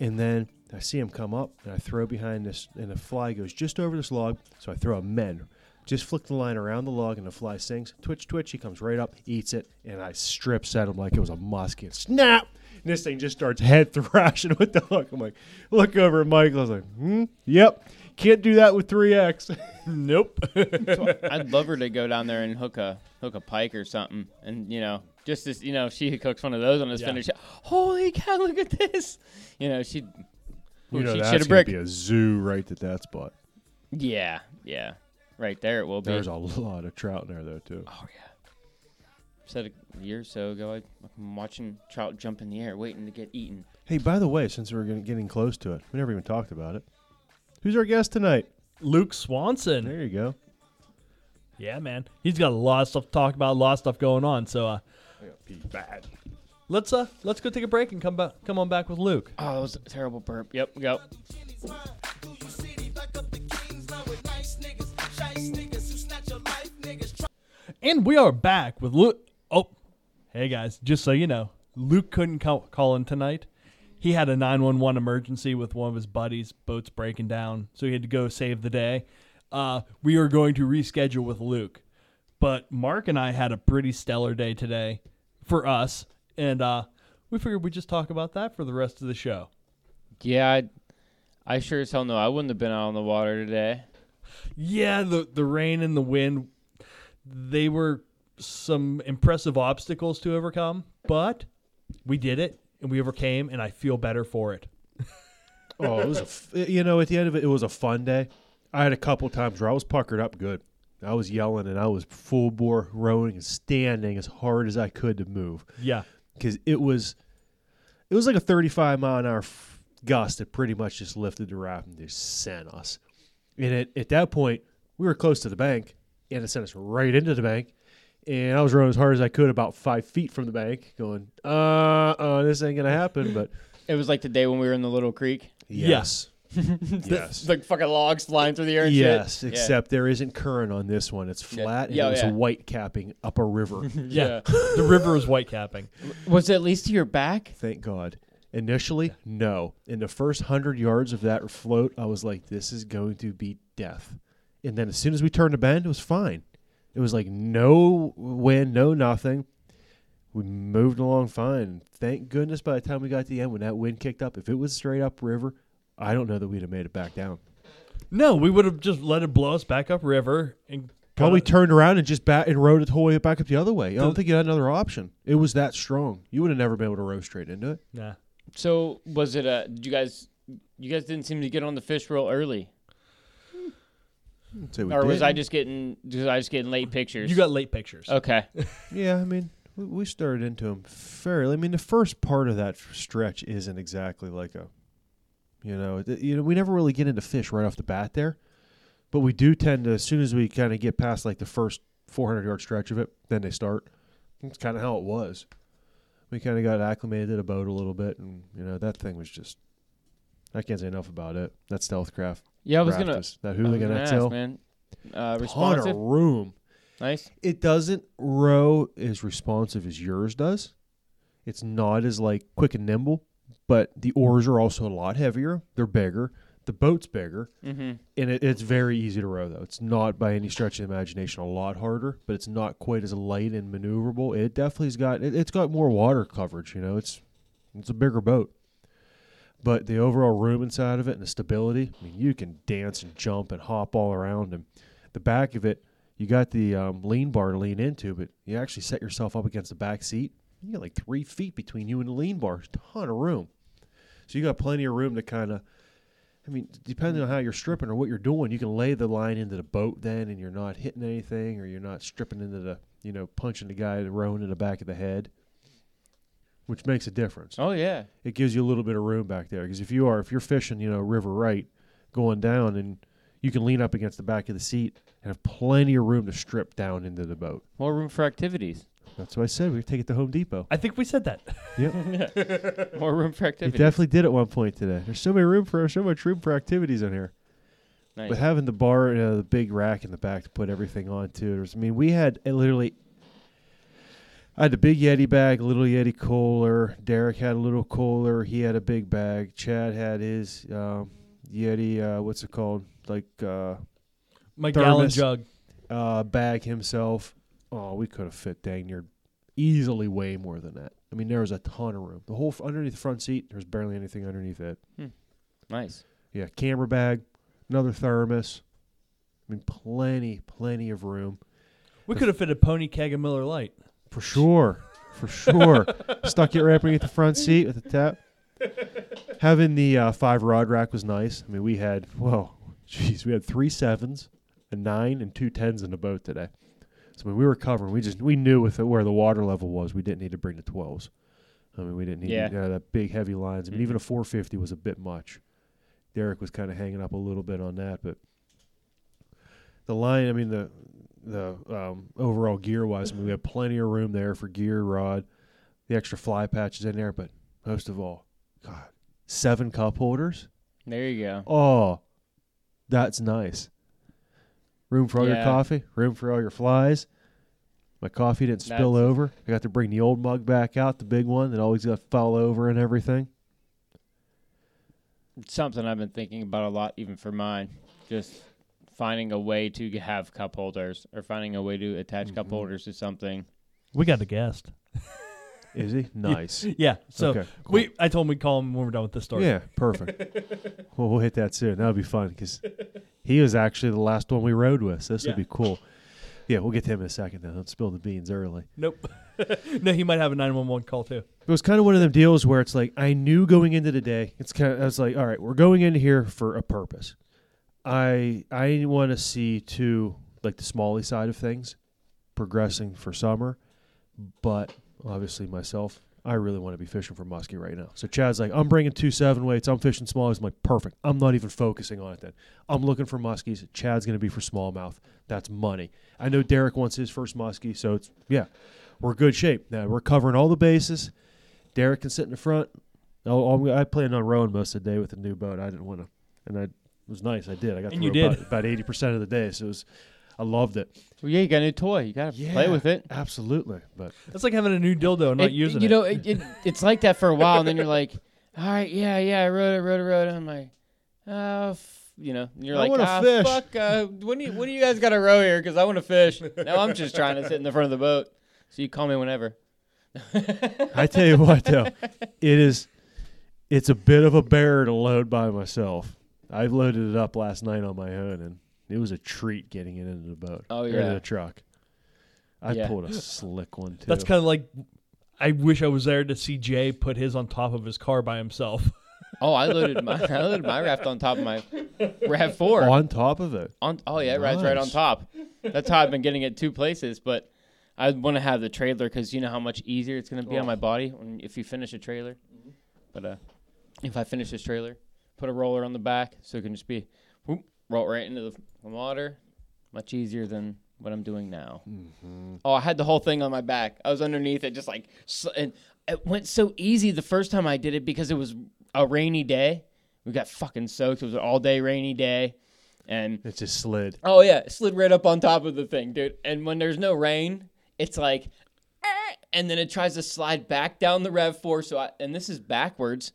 and then I see him come up, and I throw behind this, and the fly goes just over this log. So I throw a men. Just flick the line around the log, and the fly sinks. Twitch, twitch. He comes right up, eats it, and I strip set him like it was a muskie. Snap! And this thing just starts head thrashing with the hook. I'm like, look over at Michael. I was like, hmm, yep. Can't do that with 3X. nope. I'd love her to go down there and hook a hook a pike or something, and you know, just as you know, she cooks one of those on this Yeah. finish. Holy cow! Look at this. You know, she'd. You know, she'd that's shit a going brick. to be a zoo right at that spot. Yeah, yeah, right there it will be. There's a lot of trout in there, though, too. oh yeah. Said a year or so ago, I, I'm watching trout jump in the air, waiting to get eaten. Hey, by the way, since we're getting- getting close to it, we never even talked about it. Who's our guest tonight? Luke Swanson. There you go. Yeah, man. He's got a lot of stuff to talk about, a lot of stuff going on. So uh, Bad. Let's uh let's go take a break and come back come on back with Luke. Oh, that was a terrible burp. Yep, go. And we are back with Luke. Oh, hey guys, just so you know, Luke couldn't call, call in tonight. He had a 911 emergency with one of his buddies. Boat's breaking down, so he had to go save the day. Uh, we are going to reschedule with Luke, but Mark and I had a pretty stellar day today for us, and uh, we figured we'd just talk about that for the rest of the show. Yeah, I, I sure as hell know I wouldn't have been out on the water today. Yeah, the the rain and the wind, they were some impressive obstacles to overcome, but we did it and we overcame, and I feel better for it. Oh, it was a f- you know, at the end of it, it was a fun day. I had a couple times where I was puckered up good. I was yelling and I was full bore rowing and standing as hard as I could to move Yeah, because it was, it was like a 35 mile an hour f- gust that pretty much just lifted the raft and just sent us. And at, at that point, we were close to the bank and it sent us right into the bank. And I was rowing as hard as I could, about five feet from the bank, going, uh, uh this ain't gonna happen. But It was like the day when we were in the little creek. yes, yes, Like fucking logs flying through the air and yes. shit. Yeah. Except there isn't current on this one. It's Yeah. flat and Yeah, it was yeah. white capping up a river. yeah. the river is white capping. Was it at least to your back? Thank God. Initially, no. In the first hundred yards of that float, I was like, "This is going to be death." And then as soon as we turned the bend, it was fine. It was like no wind, no nothing. We moved along fine. Thank goodness by the time we got to the end, when that wind kicked up, if it was straight up river, I don't know that we'd have made it back down. No, we would have just let it blow us back up river and Probably got- turned around and just bat and rode it the whole way back up the other way. I don't The- think you had another option. It was that strong. You would have never been able to row straight into it. Nah. So was it a? Did you guys? You guys didn't seem to get on the fish real early, I'd say we or was did. I just getting? Was I just getting late pictures? You got late pictures. okay. Yeah, I mean, we, we started into them fairly. I mean, the first part of that stretch isn't exactly like a, you know, you know, we never really get into fish right off the bat there, but we do tend to as soon as we kind of get past like the first 400 yard stretch of it, then they start. That's kind of how it was. We kind of got acclimated to the boat a little bit, and you know that thing was just. I can't say enough about it. That stealth craft. Yeah, I was gonna. is- that I hooligan gonna ask, XL. man. Uh, Ton of room. Nice. it doesn't row as responsive as yours does. It's not as like quick and nimble, but the oars are also a lot heavier. They're bigger. The boat's bigger, Mm-hmm. and it, it's very easy to row though. It's not by any stretch of the imagination a lot harder, but it's not quite as light and maneuverable. It definitely's got it, it's got more water coverage. You know, it's it's a bigger boat, but the overall room inside of it and the stability. I mean, you can dance and jump and hop all around, and the back of it You got the um, lean bar to lean into, but you actually set yourself up against the back seat. You got like three feet between you and the lean bar. Ton of room. So you got plenty of room to kind of. I mean, depending on how you're stripping or what you're doing, you can lay the line into the boat then, and you're not hitting anything, or you're not stripping into the, you know, punching the guy rowing in the back of the head, which makes a difference Oh yeah. it gives you a little bit of room back there. Because if you are, if you're fishing, you know, river right, going down, and you can lean up against the back of the seat and have plenty of room to strip down into the boat. More room for activities. That's what I said. We take it to Home Depot. I think we said that. Yeah. More room for activities. We activities. definitely did at one point today. There's so many room for so much room for activities in here. Nice. But having the bar, you know, the big rack in the back to put everything onto. There's, I mean, we had uh, literally. I had the big Yeti bag, little Yeti cooler. Derek had a little cooler. He had a big bag. Chad had his um, Yeti. Uh, what's it called? Like uh, My gallon Thermos. jug. uh, bag himself. Oh, we could have fit dang near easily way more than that. I mean, there was a ton of room. The whole f- underneath the front seat, there's barely anything underneath it. nice. Yeah, camera bag, another thermos. I mean, plenty, plenty of room We could have fit a pony keg of Miller Lite. for sure. For sure. Stuck it right up underneath the front seat with the tap. Having the uh, five rod rack was nice. I mean, we had, well, jeez, we had three sevens, a nine, and two tens in the boat today. I mean, we were covering. We just we knew with it where the water level was, we didn't need to bring the twelves. I mean, we didn't need Yeah. you know, that big heavy lines. I mean, Mhm. even a 450 was a bit much. Derek was kind of hanging up a little bit on that, but the line. I mean, the the um, overall gear wise, I mean, we have plenty of room there for gear, rod, the extra fly patches in there, but most of all, God, seven cup holders. There you go. Oh, that's nice. Room for all your coffee, room for all your flies. My coffee didn't spill That's- over. I got to bring the old mug back out, the big one that always got fall over and everything. It's something I've been thinking about a lot, even for mine. Just finding a way to have cup holders or finding a way to attach cup Mhm. holders to something. We got a guest. Is he? Nice. Yeah. So okay. we, I told him we'd call him when we're done with this story. Yeah, perfect. well, we'll hit that soon. That'll be fun because he was actually the last one we rode with. So this Yeah. will be cool. Yeah, we'll get to him in a second. Then don't spill the beans early. Nope. no, he might have a 911 call too. It was kind of one of them deals where it's like I knew going into the day. It's kind of I was like, all right, we're going in here for a purpose. I I want to see to like the smalley side of things progressing for summer, but obviously myself, I really want to be fishing for muskie right now. So Chad's like, I'm bringing two seven weights. I'm fishing smallies. I'm like, perfect. I'm not even focusing on it then. I'm looking for muskies. Chad's going to be for smallmouth. That's money. I know Derek wants his first muskie, so it's yeah, we're good shape. Now we're covering all the bases. Derek can sit in the front. Oh, oh I'm- planned on rowing most of the day with the new boat. I didn't want to, and I it was nice. I did. I got And to you row did. about- about eighty percent of the day, so it was. I loved it. Well, yeah, you got a new toy. You got to play with it. Absolutely, but That's like having a new dildo and not It- using you it. You know, it, it, it's like that for a while, and then you're like, all right, yeah, yeah, I rode it, rode it, rode it. I'm like, oh, f-, you know, and you're I like, wanna ah, fish." fuck, uh, when do you, when do you guys got to row here? Because I want to fish. now I'm just trying to sit in the front of the boat. So you call me whenever. I tell you what, though, it is. It's a bit of a bear to load by myself. I loaded it up last night on my own, and it was a treat getting it into the boat. Oh, or yeah. the truck. I Yeah. pulled a slick one too. That's kind of like. I wish I was there to see Jay put his on top of his car by himself. Oh, I loaded my I loaded my raft on top of my Rav Four. on top of it. On oh yeah, it rides right on Nice. top. That's how I've been getting it two places. But I want to have the trailer because you know how much easier it's going to be on Oh. my body when if you finish a trailer. But uh, if I finish this trailer, put a roller on the back so it can just be whoop, roll right into the, the water. Much easier than what I'm doing now. Mm-hmm. Oh, I had the whole thing on my back. I was underneath it, just like, sl- and it went so easy the first time I did it because it was a rainy day. We got fucking soaked. It was an all day rainy day, and It just slid. oh yeah, it slid right up on top of the thing, dude. And when there's no rain, it's like, "Eh," and then it tries to slide back down the Rav Four. So I, and this is backwards.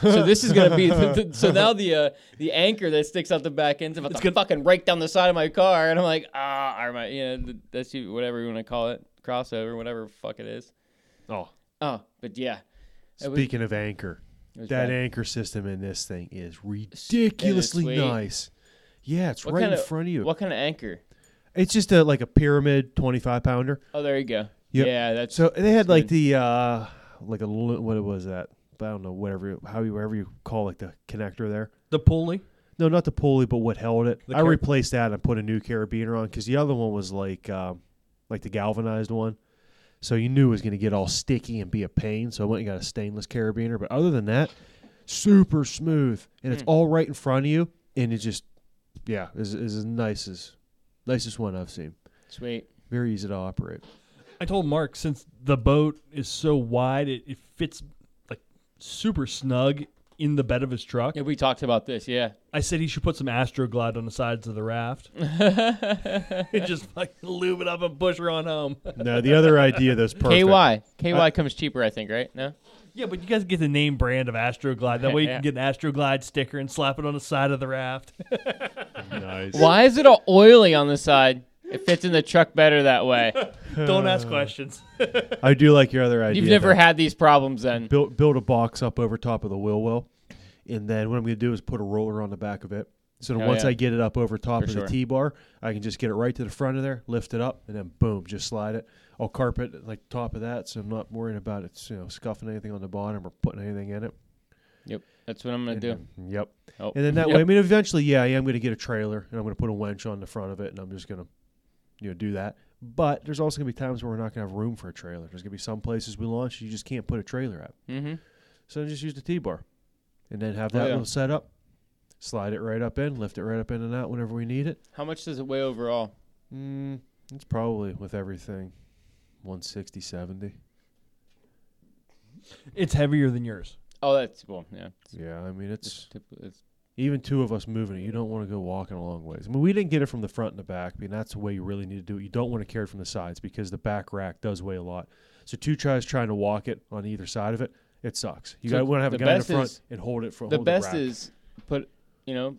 So this is gonna be the, the- so now the uh, the anchor that sticks out the back end is about It's to gonna- fucking break down the side of my car, and I'm like ah, or my you know the, that's you whatever you want to call it crossover, whatever fuck it is. Oh, Oh, but yeah, It was- speaking of anchor, that bad. anchor system in this thing is ridiculously nice. Yeah, it's What right kinda- in front of you. What kind of anchor? It's just a like a pyramid twenty five pounder. Oh, there you go. Yep. Yeah, that's So they had like good. the uh like a li- what was that? I don't know whatever how you whatever you call like the connector there. The pulley. No, not the pulley, but what held it. The I car- replaced that and put a new carabiner on because the other one was like um, like the galvanized one. So you knew it was going to get all sticky and be a pain. So I went and got a stainless carabiner. But other than that, super smooth and it's Hmm. all right in front of you. And it just, yeah, is is as nice as nicest one I've seen. sweet. Very easy to operate. I told Mark since the boat is so wide, it, it fits like super snug in the bed of his truck. Yeah, we talked about this. Yeah. I said he should put some Astroglide on the sides of the raft. and just fucking lube it up and push her on home. No, the other idea that's perfect. KY. KY comes cheaper, I think, right? No. Yeah, but you guys get the name brand of Astroglide. That way you Yeah. can get an Astroglide sticker and slap it on the side of the raft. Nice. Why is it all oily on the side? It fits in the truck better that way. Don't ask questions. I do like your other idea. You've never though. had these problems then. build build a box up over top of the wheel well, and then what I'm going to do is put a roller on the back of it. So then Oh, once yeah. I get it up over top For of sure. the T bar, I can just get it right to the front of there, lift it up, and then boom, just slide it. I'll carpet like top of that, so I'm not worrying about it, you know, scuffing anything on the bottom or putting anything in it. Yep. That's what I'm gonna And do. then- yep. Oh. And then that Yep. way, I mean, eventually, yeah, I am going to get a trailer, and I'm going to put a winch on the front of it, and I'm just going to, you know, do that. But there's also going to be times where we're not going to have room for a trailer. There's going to be some places we launch you just can't put a trailer at. Mm-hmm. So just use the T bar, and then have Oh, that yeah. little setup. Slide it right up in, lift it right up in and out whenever we need it. How much does it weigh overall? Mm, it's probably with everything, 160, 70. It's heavier than yours. Oh, that's well, yeah. Yeah, I mean It's, it's tip- it's even two of us moving it. You don't want to go walking a long ways. I mean, we didn't get it from the front and the back. I mean, that's the way you really need to do it. You don't want to carry it from the sides because the back rack does weigh a lot. So two tries trying to walk it on either side of it, it sucks. You So got want to have a the guy in the front is- and hold it for the hold best rack. is put you know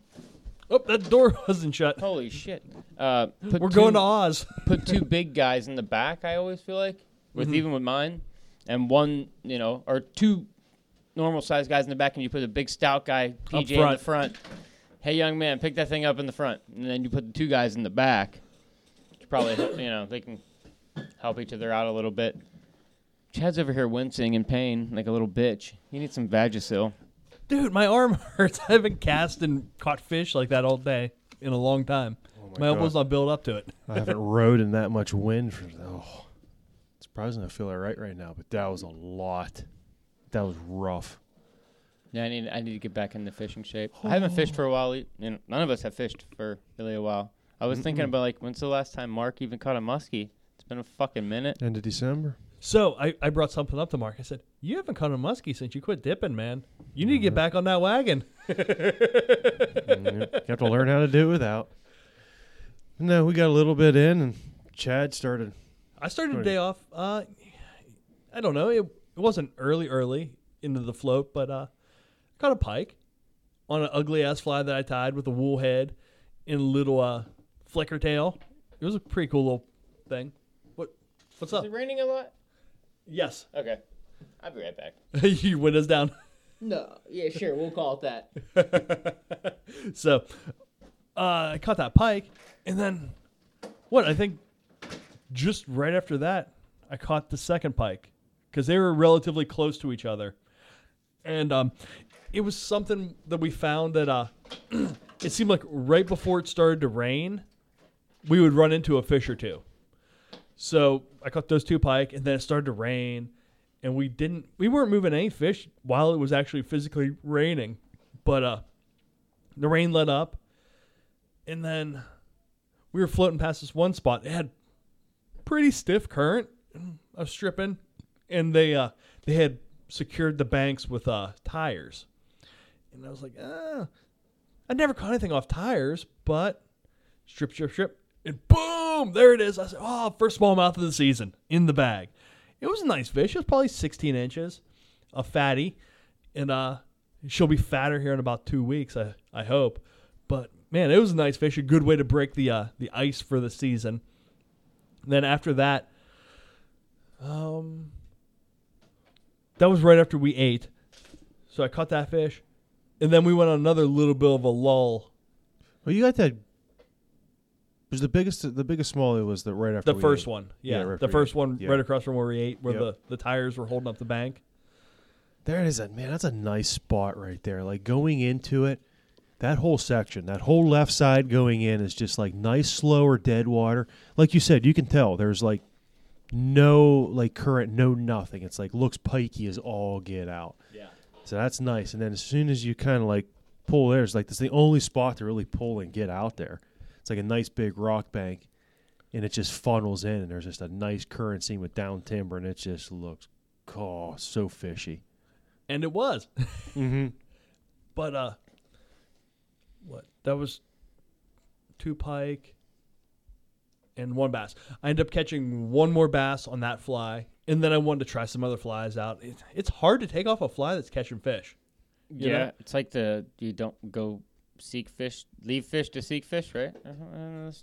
Oh, that door wasn't shut. holy shit. Uh, We're two, going to Oz. put two big guys in the back. I always feel like with Mhm. even with mine, and one you know or two normal sized guys in the back, and you put a big stout guy PJ in the front. front. Hey, young man, pick that thing up in the front, and then you put the two guys in the back. Probably you know they can help each other out a little bit. Chad's over here wincing in pain like a little bitch. He needs some Vagisil. Dude, my arm hurts. I haven't cast and caught fish like that all day in a long time. Oh my elbow's not built up to it. I haven't rode in that much wind for oh, it's surprising I feel all right right now, but that was a lot. That was rough. Yeah, I need I need to get back into fishing shape. I haven't fished for a while. You know, none of us have fished for really a while. I was thinking about like when's the last time Mark even caught a muskie? It's been a fucking minute. End of December. So I, I brought something up to Mark. I said, You haven't caught a muskie since you quit dipping, man. You need to get back on that wagon. Mm, you have to learn how to do it without. No, we got a little bit in, and Chad started. I started the day off. Uh, I don't know. It, it wasn't early, early into the float, but uh, I caught a pike on an ugly ass fly that I tied with a wool head and a little uh, flicker tail. It was a pretty cool little thing. What? What's Is up? Is it raining a lot? Yes. Okay, I'll be right back. Your window's down. No, yeah, sure, we'll call it that. so uh, I caught that pike, and then what? I think just right after that, I caught the second pike because they were relatively close to each other, and um, it was something that we found that uh, it seemed like right before it started to rain, we would run into a fish or two. So I caught those two pike, and then it started to rain, and we didn't, we weren't moving any fish while it was actually physically raining, but uh, the rain let up, and then we were floating past this one spot. It had pretty stiff current. I was stripping, and they uh they had secured the banks with uh tires, and I was like, ah, I never caught anything off tires, but strip, strip, strip, and boom, there it is. I said, oh, first smallmouth of the season in the bag. It was a nice fish. It was probably 16 inches, a fatty, and uh, she'll be fatter here in about two weeks. I I hope, but man, it was a nice fish. A good way to break the uh, the ice for the season. then after that, um, that was right after we ate, so I caught that fish, and then we went on another little bit of a lull. Well, you got that was the biggest. The biggest smallie was the right after The we first ate. one, yeah, Yeah, right the after we first ate. one Yeah. right across from where we ate, where Yep. the the tires were holding up the bank. There it is. That man, that's a nice spot right there. Like going into it, that whole section, that whole left side going in is just like nice, slower dead water. Like you said, you can tell there's like no like current, no nothing. It's like looks pikey as all get out. Yeah, So that's nice. And then as soon as you kind of like pull there, it's like this is the only spot to really pull and get out there. It's like a nice big rock bank, and it just funnels in, and there's just a nice current seam with down timber, and it just looks, oh, so fishy. and it was. Mm-hmm. But uh, what? That was two pike and one bass. I ended up catching one more bass on that fly, and then I wanted to try some other flies out. It, it's hard to take off a fly that's catching fish. Yeah, know? it's like the you don't go seek fish, leave fish to seek fish, right?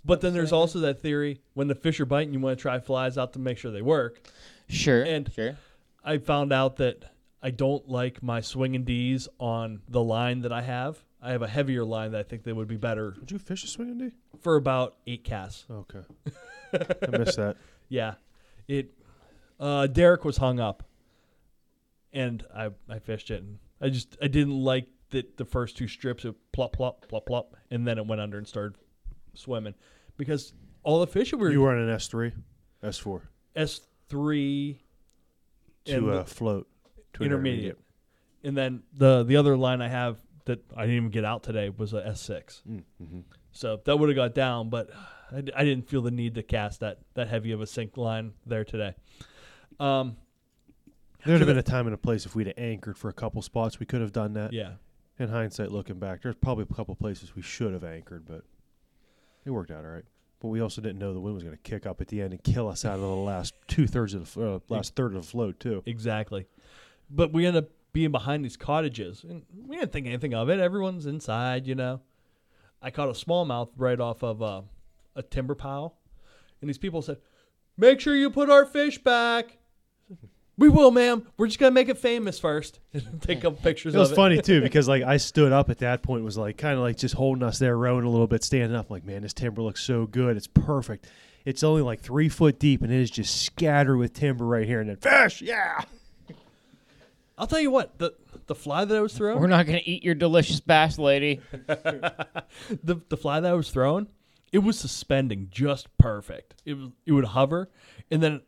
But then there's also that theory when the fish are biting, you want to try flies out to make sure they work. sure and- sure. I found out that I don't like my swinging D's on the line that I have. I have a heavier line that I think they would be better Did you fish a swinging D? for about eight casts. Okay. I missed that. Yeah, it. Uh, Derek was hung up, and I I fished it, and I just I didn't like that the first two strips of plop plop plop plop, and then it went under and started swimming because all the fish were You were on an S three, S four S three to the- uh, float to an intermediate. And then the the other line I have that I didn't even get out today was a S6. Mm-hmm. So that would have got down, but I didn't feel the need to cast that that heavy of a sink line there today. Um, There'd have been a time and a place if we'd have anchored for a couple spots. We could have done that. yeah, In hindsight, looking back, there's probably a couple places we should have anchored, but it worked out all right. But we also didn't know the wind was going to kick up at the end and kill us out of the last two thirds of the uh, last third of the float too. exactly. But we ended up being behind these cottages, and we didn't think anything of it. Everyone's inside, you know. I caught a smallmouth right off of uh, a timber pile, and these people said, "Make sure you put our fish back." We will, ma'am. We're just gonna make it famous first. Take a couple pictures It was of funny too because like I stood up at that point was like kind of like just holding us there rowing a little bit standing up like man this timber looks so good it's perfect it's only like three foot deep and it is just scattered with timber right here and then fish yeah I'll tell you what the the fly that I was throwing, We're not gonna eat your delicious bass, lady. the the fly that I was throwing, it was suspending just perfect. It was it would hover, and then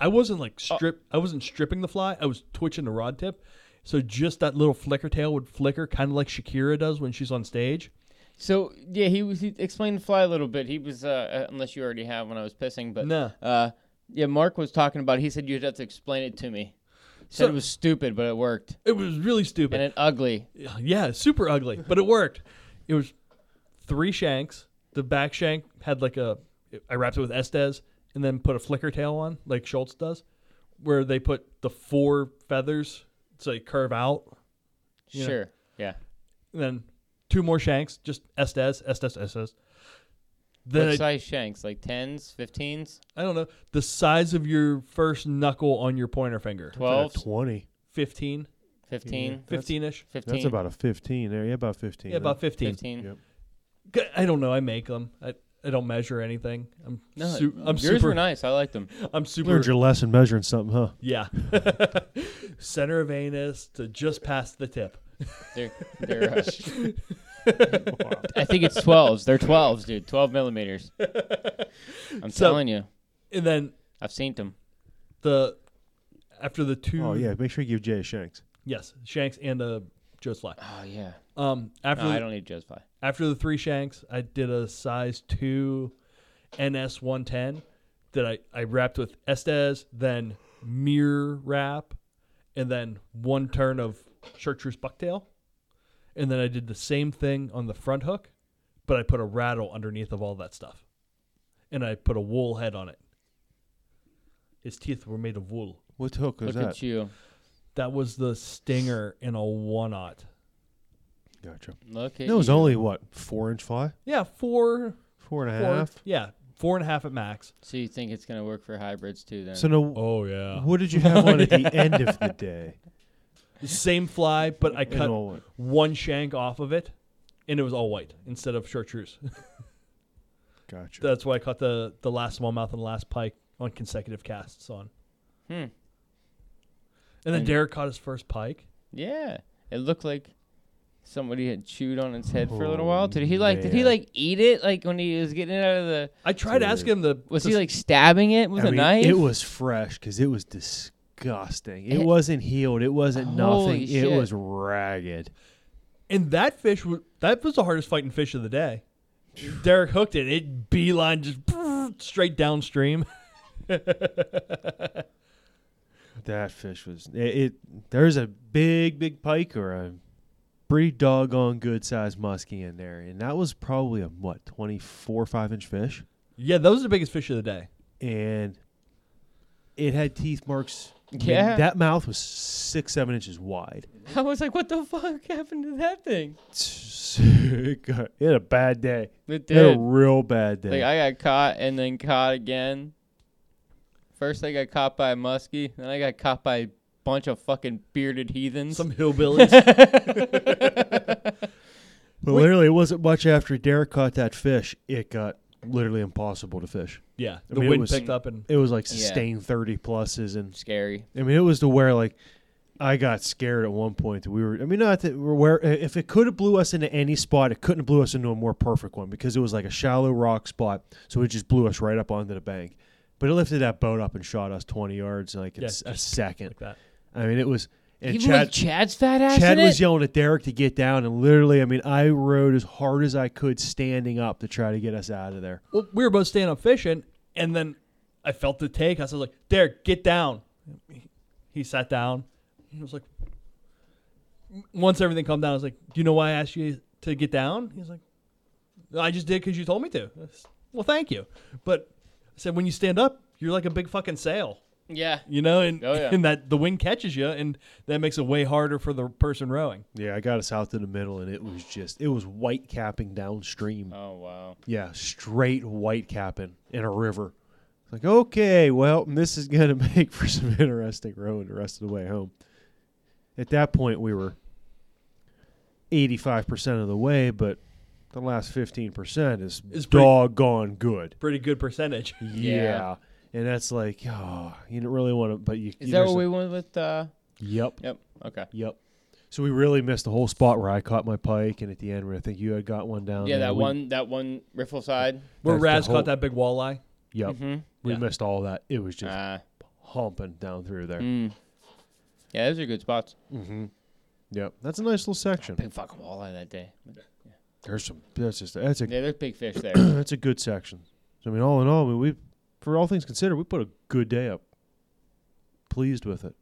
I wasn't like strip. I wasn't stripping the fly. I was twitching the rod tip, so just that little flicker tail would flicker, kind of like Shakira does when she's on stage. So yeah, he was he explained the fly a little bit. He was uh, uh, unless you already have when I was pissing, but No. uh, yeah, Mark was talking about. He said you'd have to explain it to me. Said So- it was stupid, but it worked, It was really stupid. and it ugly. yeah, super ugly, but it worked. It was three shanks. The back shank had like a. I wrapped it with Estaz and then put a flicker tail on, like Schultz does, where they put the four feathers so they curve out. Sure, yeah. And then two more shanks, just Estaz, Estaz, Estaz. Then what I, size shanks? Like tens, fifteens, I don't know the size of your first knuckle on your pointer finger. twelves, 20 15, fifteen, That's- 15ish. fifteen. that's about a 15 there yeah about 15 Yeah, about 15. fifteen. Yep. G- I don't know. I make them. I, I don't measure anything. I'm No, su- I'm yours super. were nice. I liked them. I'm super. learned your lesson measuring something huh Yeah. Center of anus to just past the tip. They're, they're uh, I think it's twelves. They're twelves, dude. Twelve millimeters. I'm So- telling you, And then I've seen them. the after the two oh yeah make sure you give Jay a shanks yes shanks and a Joe's fly. Oh yeah. Um after No, the, I don't need Joe's fly. after the three shanks, I did a size two NS one ten that I I wrapped with Estaz, then mirror wrap, and then one turn of chartreuse bucktail, and then I did the same thing on the front hook, but I put a rattle underneath of all that stuff, and I put a wool head on it. His teeth were made of wool. what hook was Look that at you. That was the stinger in a one aught. gotcha Look at it was you. only what four inch fly Yeah, four, four and a four, half yeah, four and a half at max. So you think it's gonna work for hybrids too? Then. so no Oh yeah. what did you have on at the end of the day Same fly, but I cut all what? one shank off of it, and it was all white instead of chartreuse. Gotcha. That's why I caught the the last smallmouth and the last pike on consecutive casts on. Hmm. And then And- Derek caught his first pike. Yeah, it looked like somebody had chewed on its head for a little Oh, while. Did he like? Did he man. like eat it? Like when he was getting it out of the? I tried Dude. asking him the Was the he like stabbing it with I a mean, knife? It was fresh because it was disgusting. It Eh. wasn't healed. It wasn't nothing. shit. It was ragged. And that fish was that was the hardest fighting fish of the day. Derek hooked it. It beeline just straight downstream. That fish was it. it there's a big, big pike or a pretty doggone good sized muskie in there, and that was probably a what twenty four five inch fish, Yeah, those are the biggest fish of the day. and it had teeth marks. I mean, Yeah. that mouth was six seven inches wide. I was like, what the fuck happened to that thing? it, got, it had a bad day. It It had a real bad day. Like I got caught and then caught again. First I got caught by a muskie, then I got caught by a bunch of fucking bearded heathens. Some hillbillies. But literally, it wasn't much after Derek caught that fish. It got literally impossible to fish. yeah, I the mean, it wind was- picked up and It was like Yeah. sustained thirty pluses, and Scary. I mean, it was to where like I got scared at one point. That we were. I mean, not that we're where if it could have blew us into any spot, it couldn't have blew us into a more perfect one because it was like a shallow rock spot. So it just blew us right up onto the bank. But it lifted that boat up and shot us twenty yards like in Yeah, s- a just second. like that. I mean, it was. And Even Chad, with Chad's fat ass Chad in was it? yelling at Derek to get down, and literally, I mean, I rode as hard as I could standing up to try to get us out of there. Well, we were both standing up fishing, and then I felt the take. I was like, "Derek, get down." He sat down. He was like, once everything calmed down, I was like, "Do you know why I asked you to get down?" He was like, "I just did because you told me to." Said, well, thank you, but I said when you stand up, you're like a big fucking sail, Yeah. you know, and Oh, yeah. and that the wind catches you, and that makes it way harder for the person rowing. Yeah, I got us out to the middle, and it was just, it was white capping downstream. Oh wow. Yeah, straight white capping in a river. It's like, okay, well, this is going to make for some interesting rowing the rest of the way home. At that point, we were 85% of the way, but the last 15% is, Is pretty- doggone good. Pretty good percentage. Yeah. Yeah. And that's like, oh, you don't really want to, but you. Is you- that there's what a- we went with? Uh, Yep. yep. Okay. Yep. So we really missed the whole spot where I caught my pike, and at the end where I think you had got one down. yeah, there. that We- one. That one riffle side. Where Raz whole- caught that big walleye. Yep. Mm-hmm. We Yeah. missed all that. It was just Ah. humping down through there. mm. Yeah, those are good spots. Mm-hmm. Yep. That's a nice little section. Big fucking walleye that day. There's some. That's just. That's a. Yeah, there's big fish there. that's a good section. So, I mean, all in all, I mean, we, for all things considered, we put a good day up. Pleased with it.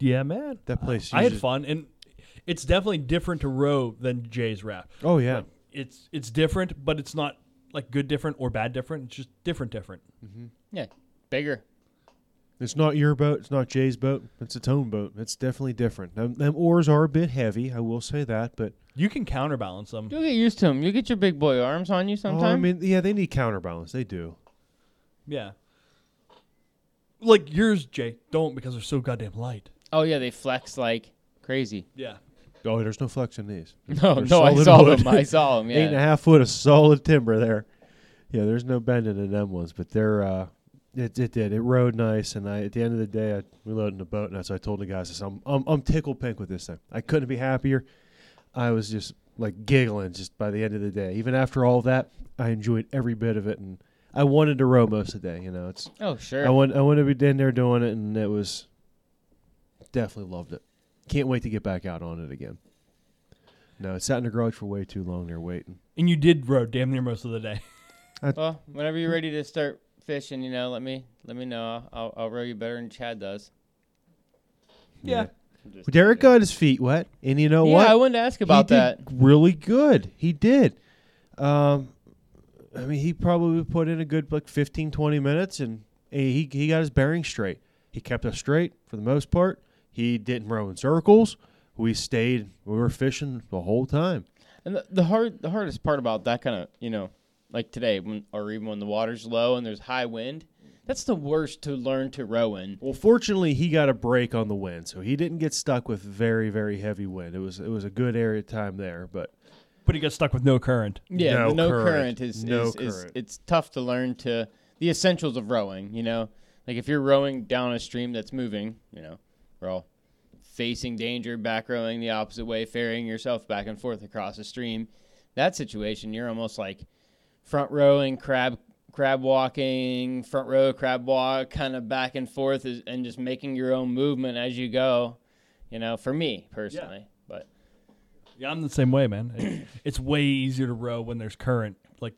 Yeah, man. That place. I had usually- fun, and it's definitely different to row than Jay's rap. Oh yeah. Like, it's it's different, but it's not like good different or bad different. It's just different different. Mm-hmm. yeah, bigger. It's not your boat. It's not Jay's boat. It's its own boat. It's definitely different. Them, them oars are a bit heavy. I will say that, but You can counterbalance them. You'll get used to them. You get your big boy arms on you oh, sometime. I mean, yeah, they need counterbalance. They do. Yeah. Like yours, Jay, don't because they're so goddamn light. oh yeah, they flex like crazy. Yeah. Oh, there's no flex in these. No, They're no, I solid saw wood. them. I saw them. Eight Yeah. half foot of solid timber there. Yeah, there's no bending in them ones, but they're uh, it, it did. It rode nice, and I at the end of the day, I we loaded in the boat, and that's what I told the guys. I said, I'm, I'm I'm tickled pink with this thing. I couldn't be happier. I was just like giggling just by the end of the day. Even after all that, I enjoyed every bit of it, and I wanted to row most of the day. You know, it's Oh sure. I want I want to be in there doing it, and it was definitely loved it. Can't wait to get back out on it again. No, it sat in the garage for way too long there waiting. And you did row damn near most of the day. well, whenever you're ready to start fishing, you know, let me let me know. I'll I'll row you better than Chad does. Yeah. Just- Derek got his feet wet, and you know yeah, what? Yeah, I wanted to ask about he that. did really good. He did. Um, I mean, he probably put in a good like 15, 20 minutes, and he he got his bearings straight. He kept us straight for the most part. He didn't row in circles. We stayed. We were fishing the whole time. And the, the hard the hardest part about that kind of you know, like today when or even when the water's low and there's high wind, that's the worst to learn to row in. Well, fortunately, he got a break on the wind, so he didn't get stuck with very, very heavy wind. It was it was a good area time there, but But he got stuck with no current. Yeah, No no current. current, is, No is, is current. it's tough to learn to the essentials of rowing. You know, like if you're rowing down a stream that's moving, you know, we're all facing danger, back rowing the opposite way, ferrying yourself back and forth across a stream. That situation, you're almost like front rowing, crab crab walking, front row crab walk, kind of back and forth, is, and just making your own movement as you go. You know, for me personally, but Yeah, I'm the same way, man. It- it's way easier to row when there's current. Like,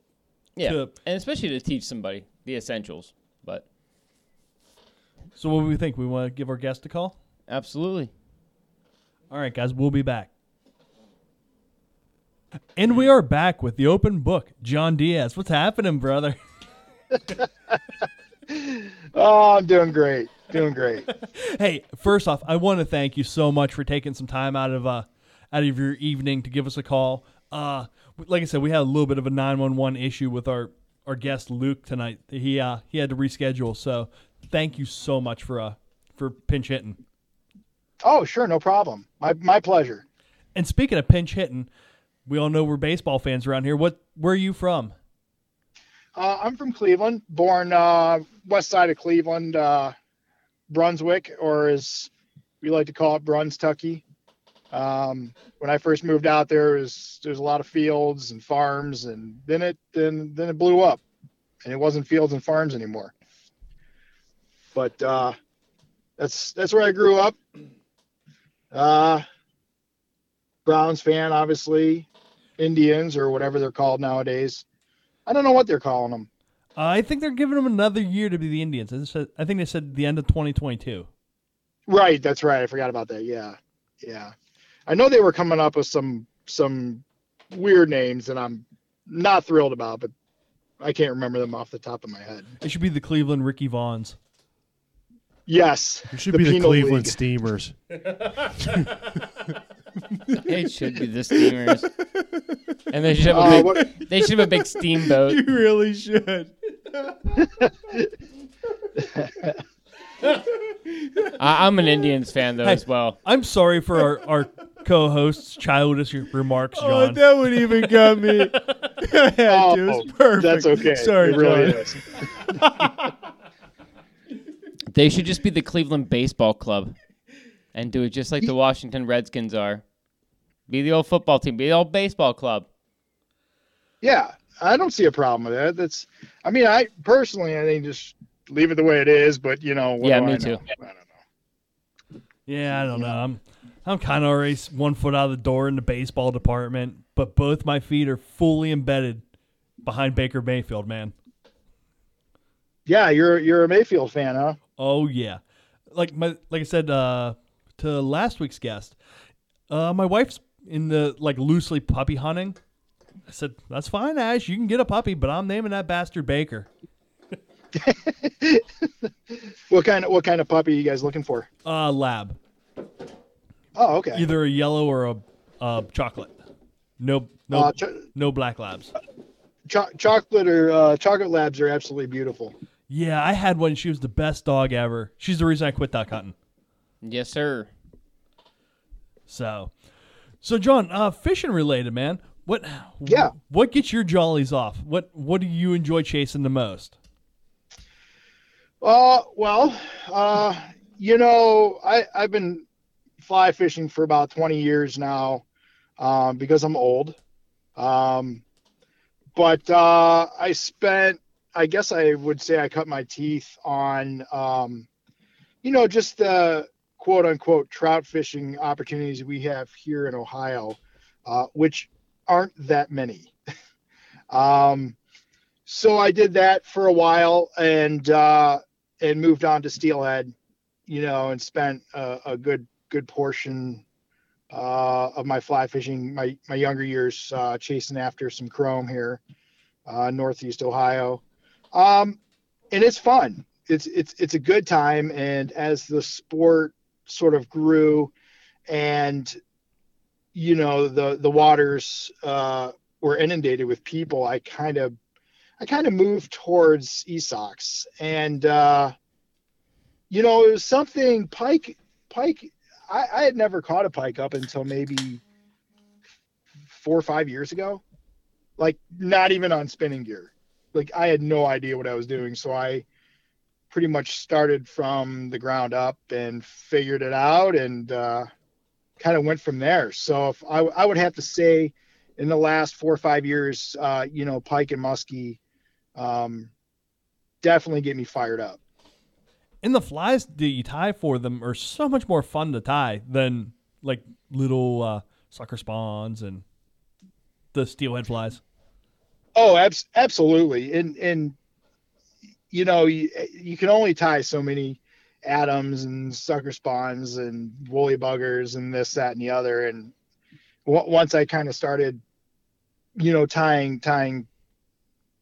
yeah, To- and especially to teach somebody the essentials. But so what do we think? We want to give our guest a call? absolutely. All right, guys, we'll be back. And we are back with the open book, John Diaz. What's happening, brother? Oh, I'm doing great. Doing great. Hey, first off, I want to thank you so much for taking some time out of uh out of your evening to give us a call. Uh, like I said, we had a little bit of a nine one one issue with our our guest Luke tonight. He uh he had to reschedule, so thank you so much for uh for pinch hitting. Oh, sure, no problem. My my pleasure. And speaking of pinch hitting, we all know we're baseball fans around here. What where are you from? Uh, I'm from Cleveland, born uh, west side of Cleveland, uh, Brunswick, or as we like to call it, Brunstucky. Um, when I first moved out there, was there's a lot of fields and farms, and then it then then it blew up, and it wasn't fields and farms anymore. But uh, that's that's where I grew up. Uh, Browns fan, obviously, Indians or whatever they're called nowadays. I don't know what they're calling them. Uh, I think they're giving them another year to be the Indians. I, said, I think they said the end of 2022. Right, that's right. I forgot about that. Yeah, yeah. I know they were coming up with some some weird names that I'm not thrilled about, but I can't remember them off the top of my head. It should be the Cleveland Ricky Vaughns. Yes, It should The be the Penal Cleveland League. Steamers. It should be the steamers, and they should have a Uh, big, what, they should have a big steamboat. You really should. I, I'm an Indians fan though Hey. as well. I'm sorry for our, our co-host's childish remarks, Oh, that would even got me. I had to. It was Oh, perfect. that's okay. Sorry, it really John. is. They should just be the Cleveland Baseball Club, and do it just like the Washington Redskins are. Be the old football team. Be the old baseball club. Yeah, I don't see a problem with that. That's, I mean, I personally, I think just leave it the way it is. But you know, what Yeah, do me I too. know? I don't know. Yeah, I don't know. I'm I'm kind of already one foot out of the door in the baseball department, but both my feet are fully embedded behind Baker Mayfield, man. Yeah, you're you're a Mayfield fan, huh? Oh yeah, like my like I said uh, to last week's guest, uh, my wife's in the like loosely puppy hunting. I said that's fine, Ash. You can get a puppy, but I'm naming that bastard Baker. What kind of what kind of puppy are you guys looking for? Uh, lab, Oh, okay. either a yellow or a, a chocolate. No, no, Uh, cho- no black labs. cho- chocolate or uh, chocolate labs are absolutely beautiful. Yeah, I had one. She was the best dog ever. She's the reason I quit duck hunting. Yes, sir. So, so John, uh, fishing related, man. What? Yeah. What gets your jollies off? What What do you enjoy chasing the most? Uh, well, uh, you know, I I've been fly fishing for about 20 years now, um, because I'm old. Um, but uh, I spent, I guess I would say I cut my teeth on, um, you know, just the quote unquote trout fishing opportunities we have here in Ohio, uh, which aren't that many. um, so I did that for a while and uh, and moved on to steelhead, you know, and spent a, a good good portion uh, of my fly fishing my my younger years uh, chasing after some chrome here, uh, northeast Ohio, um, and it's fun. It's it's it's a good time, and as the sport sort of grew, and you know the the waters uh, were inundated with people, I kind of I kind of moved towards Esox, and uh, you know it was something pike pike. I, I had never caught a pike up until maybe four or five years ago. Like not even on spinning gear. Like I had no idea what I was doing, so I pretty much started from the ground up and figured it out and uh, kind of went from there. So if I, I would have to say, in the last four or five years, uh, you know, Pike and Muskie um, definitely get me fired up. And the flies that you tie for them are so much more fun to tie than like little uh, sucker spawns and the steelhead flies. Oh, abs- absolutely. And and you know, you, you can only tie so many Adams and sucker spawns and woolly buggers and this, that, and the other. And w- once I kind of started, you know, tying tying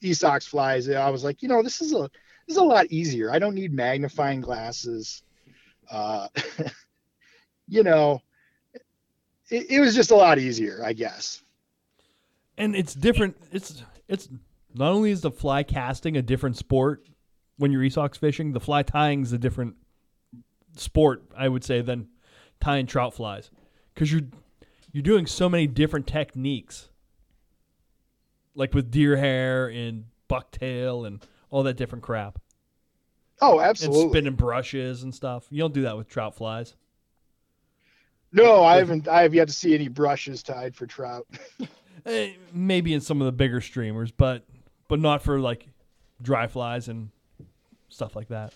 Esox flies, I was like, you know, this is a is a lot easier. I don't need magnifying glasses. Uh, you know, it, it was just a lot easier, I guess. And it's different. It's it's not only is the fly casting a different sport when you're Esox fishing, the fly tying is a different sport, I would say, than tying trout flies, because you're you're doing so many different techniques, like with deer hair and bucktail and all that different crap, Oh, and absolutely. spinning brushes and stuff. You don't do that with trout flies. No, I haven't. I have yet to see any brushes tied for trout. Eh, maybe in some of the bigger streamers, but but not for like dry flies and stuff like that.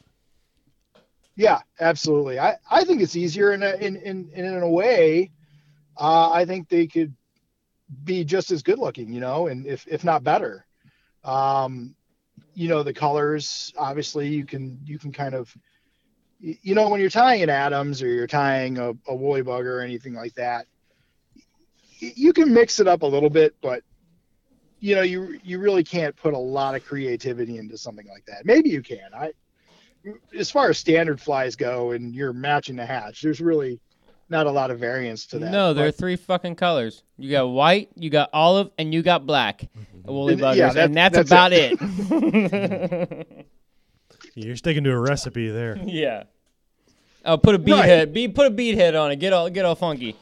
Yeah, absolutely. I, I think it's easier in a, in, in in a way. Uh, I think they could be just as good looking, you know, and if if not better. Um, you know, the colors. Obviously, you can you can kind of, you know, when you're tying an Adams or you're tying a, a woolly bug or anything like that, you can mix it up a little bit, but you know, you you really can't put a lot of creativity into something like that. Maybe you can. I as far as standard flies go and you're matching the hatch, there's really not a lot of variance to that. No, there are three fucking colors. You got white, you got olive, and you got black. Mm-hmm. Woolly And- buggers, yeah, that- and that's, that's about it. it. You're sticking to a recipe there. yeah. Oh, put a bead Right. head. Bead, put a bead head on it. Get all, get all funky.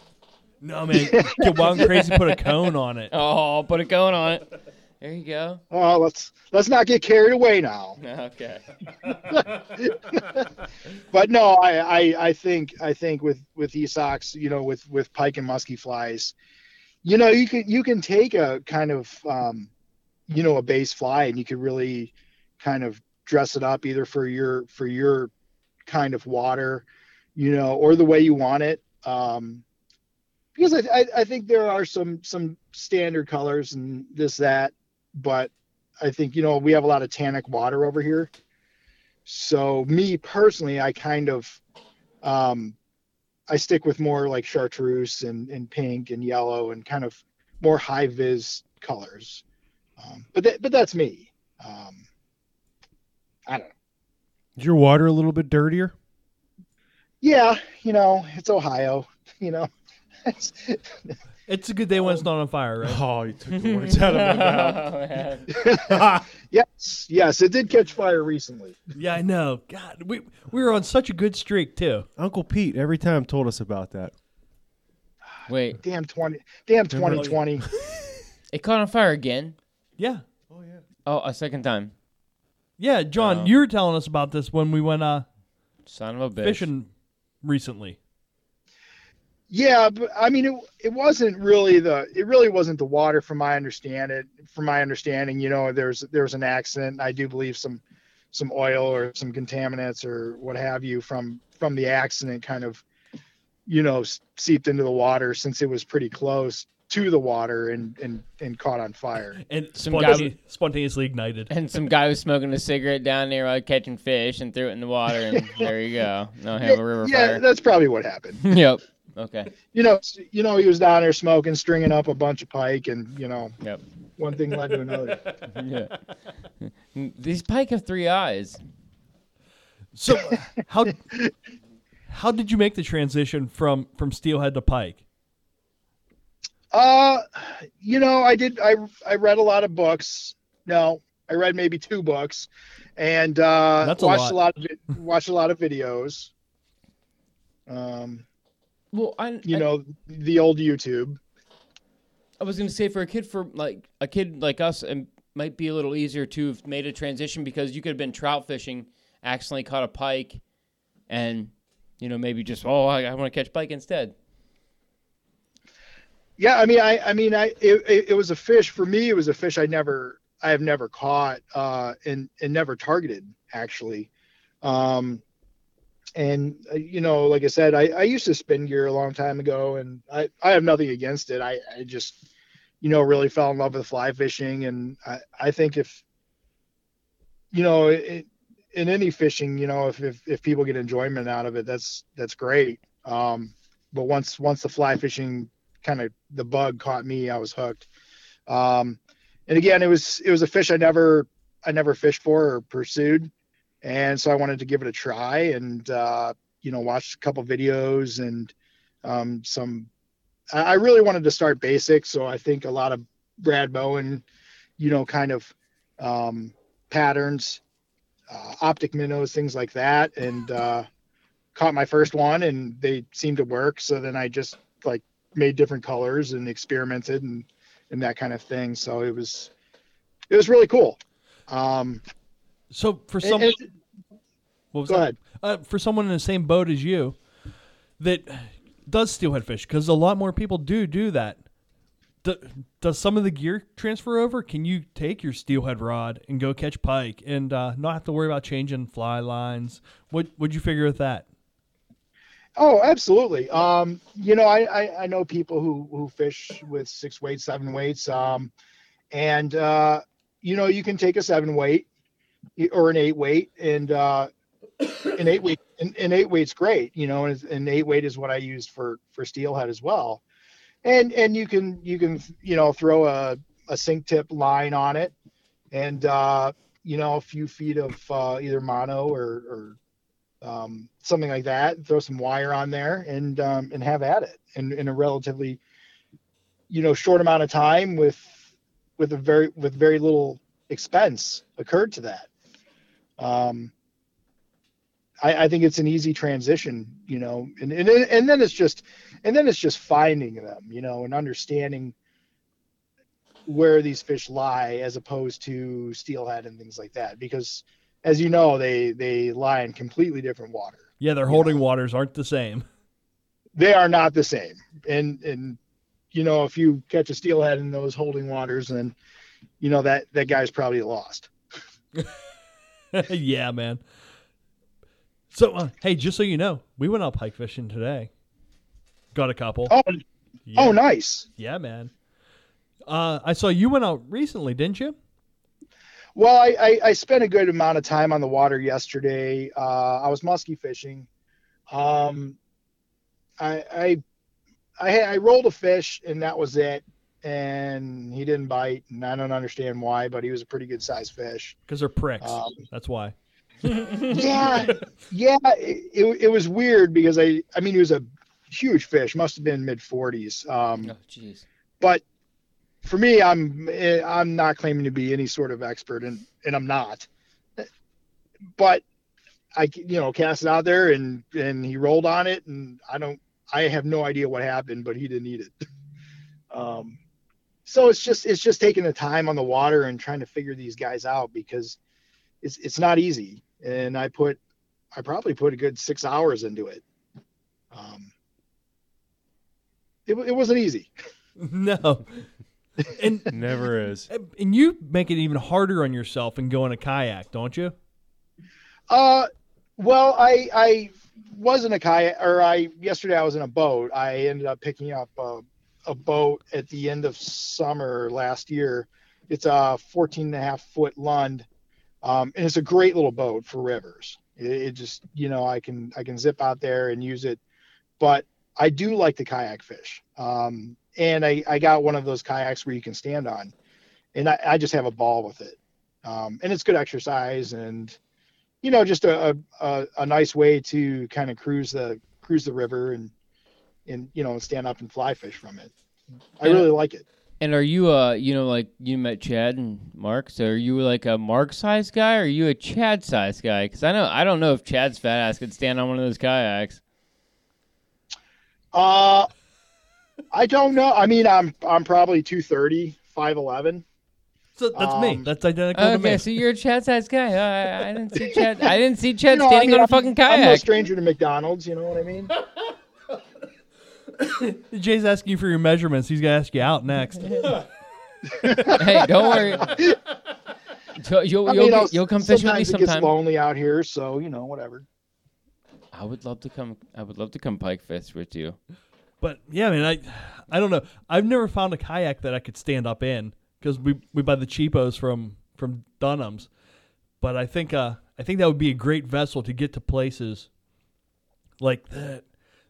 No man, get wild and crazy. Put a cone on it. Oh, put a cone on it. There you go. Oh, let's let's not get carried away now. Okay. But no, I, I I think I think with with Esox, you know, with with pike and musky flies, you know, you can you can take a kind of um, you know, a base fly and you can really kind of dress it up either for your for your kind of water, you know, or the way you want it. Um, because I, I I think there are some some standard colors and this that, but I think you know we have a lot of tannic water over here. So me personally, I kind of um, I stick with more like chartreuse and, and pink and yellow and kind of more high vis colors. Um, but that, but that's me. Um, I don't know. Is your water a little bit dirtier? Yeah, you know, it's Ohio. You know, It's- It's a good day when it's not on fire, right? Oh, you took the words out of my mouth. man. yes, yes, it did catch fire recently. Yeah, I know. God, we we were on such a good streak too. Uncle Pete every time told us about that. Wait, Damn twenty, damn twenty twenty. it caught on fire again. Yeah, Oh yeah. Oh, a second time. yeah. John, Oh. you were telling us about this when we went uh Son of a bitch. fishing recently. Yeah, but I mean, it it wasn't really the it really wasn't the water, from my understand it. From my understanding, you know, there's there was an accident. I do believe some some oil or some contaminants or what have you from from the accident kind of you know seeped into the water since it was pretty close to the water and and and caught on fire. And Some spontane- guy- spontaneously ignited. And some guy was smoking a cigarette down there while catching fish and threw it in the water, and there you go. No have a river yeah, fire. that's probably what happened. yep. Okay. You know, you know, he was down there smoking, stringing up a bunch of pike, and you know, Yep. one thing led to another. Yeah. These pike have three eyes. So how how did you make the transition from from steelhead to pike? Uh, you know, I did. I I read a lot of books. No, I read maybe two books, and uh, That's a watched a lot. lot of watched a lot of videos. Um, Well, I you I- know, the old YouTube. I was gonna say for a kid for like a kid like us, it might be a little easier to have made a transition because you could have been trout fishing, accidentally caught a pike, and you know maybe just oh I, I want to catch pike instead. Yeah, I mean, I, I mean, I, it, it, it was a fish for me. It was a fish I never, I have never caught, uh, and and never targeted actually. Um, and uh, you know, like I said, I, I used to spin gear a long time ago, and I, I have nothing against it. I, I just, you know, really fell in love with fly fishing, and I, I think if, you know, it, in any fishing, you know, if, if if people get enjoyment out of it, that's that's great. Um, but once once the fly fishing kind of the bug caught me, I was hooked. Um, and again, it was it was a fish I never I never fished for or pursued, and so I wanted to give it a try and uh, you know watched a couple videos and um, some. I really wanted to start basic, so I think a lot of Brad Bohen, you know, kind of um, patterns, uh, optic minnows, things like that, and uh, caught my first one, and they seemed to work. So then I just like made different colors and experimented and and that kind of thing. So it was it was really cool. Um, So for some, what was go that? ahead. Uh, for someone in the same boat as you, that does steelhead fish, because a lot more people do do that. Do, does some of the gear transfer over? Can you take your steelhead rod and go catch pike and uh, not have to worry about changing fly lines? What would you figure with that? Oh, absolutely. Um, you know, I, I, I know people who, who fish with six weights, seven weights. Um, and, uh, you know, you can take a seven weight or an eight weight and, uh, an eight weight, an, an eight weight's great, you know, and an eight weight is what I used for, for steelhead as well. And, and you can, you can, you know, throw a, a sink tip line on it and, uh, you know, a few feet of, uh, either mono or, or, um, something like that. Throw some wire on there and um, and have at it in, in a relatively, you know, short amount of time with with a very with very little expense occurred to that. Um, I, I think it's an easy transition, you know, and, and and then it's just and then it's just finding them, you know, and understanding where these fish lie as opposed to steelhead and things like that because as you know, they they lie in completely different water. Yeah, their holding know. waters aren't the same. They are not the same. And and you know, if you catch a steelhead in those holding waters, then you know that that guy's probably lost. yeah, man. So, uh, hey, just so you know, we went out pike fishing today. Got a couple. Oh, yeah. oh, nice. Yeah, man. Uh, I saw you went out recently, didn't you? Well, I, I, I spent a good amount of time on the water yesterday. Uh, I was musky fishing. Um, I I I, I rolled a fish and that was it. And he didn't bite, and I don't understand why, but he was a pretty good sized fish. Because they're pricks. Um, That's why. yeah, yeah. It, it, it was weird because I I mean he was a huge fish, must have been mid forties. Um, Oh jeez. but for me, I'm eh, I'm not claiming to be any sort of expert, and and I'm not. But I you know cast it out there, and and he rolled on it, and I don't I have no idea what happened, but he didn't eat it. Um, so it's just it's just taking the time on the water and trying to figure these guys out because it's it's not easy, and I put I probably put a good six hours into it. Um, it, it wasn't easy. no. And Never is. and you make it even harder on yourself and go in a kayak, don't you? Uh, well, I I was in a kayak, or I yesterday I was in a boat. I ended up picking up a, a boat at the end of summer last year. It's a 14 and a half foot Lund, um, and it's a great little boat for rivers. It, it just you know I can I can zip out there and use it, but I do like the kayak fish. Um, and I I got one of those kayaks where you can stand on, and I, I just have a ball with it. Um, and it's good exercise and you know, just a, a, a nice way to kind of cruise the cruise the river and and you know stand up and fly fish from it. I Yeah. really like it. And are you uh you know like you met Chad and Mark? So are you like a Mark size guy or are you a Chad size guy? Because I know I don't know if Chad's fat ass could stand on one of those kayaks. Uh, I don't know. I mean, I'm I'm probably 230, 5'11. So that's me. Um, That's identical to Okay, me. so you're a Chad size guy. Uh, I, I didn't see Chad. I didn't see Chad You know, I standing mean, on a I'm- fucking I'm no stranger to McDonald's. You know what I mean? Jay's asking you for your measurements. He's gonna ask you out next. hey, don't worry. So You'll, I you'll, mean, get- I'll- you'll come fish with me sometimes it gets lonely out here, so you know, whatever. I would love to come. I would love to come pike fish with you. But yeah, man, I, I don't know. I've never found a kayak that I could stand up in because we we buy the cheapos from from Dunham's. But I think uh I think that would be a great vessel to get to places like that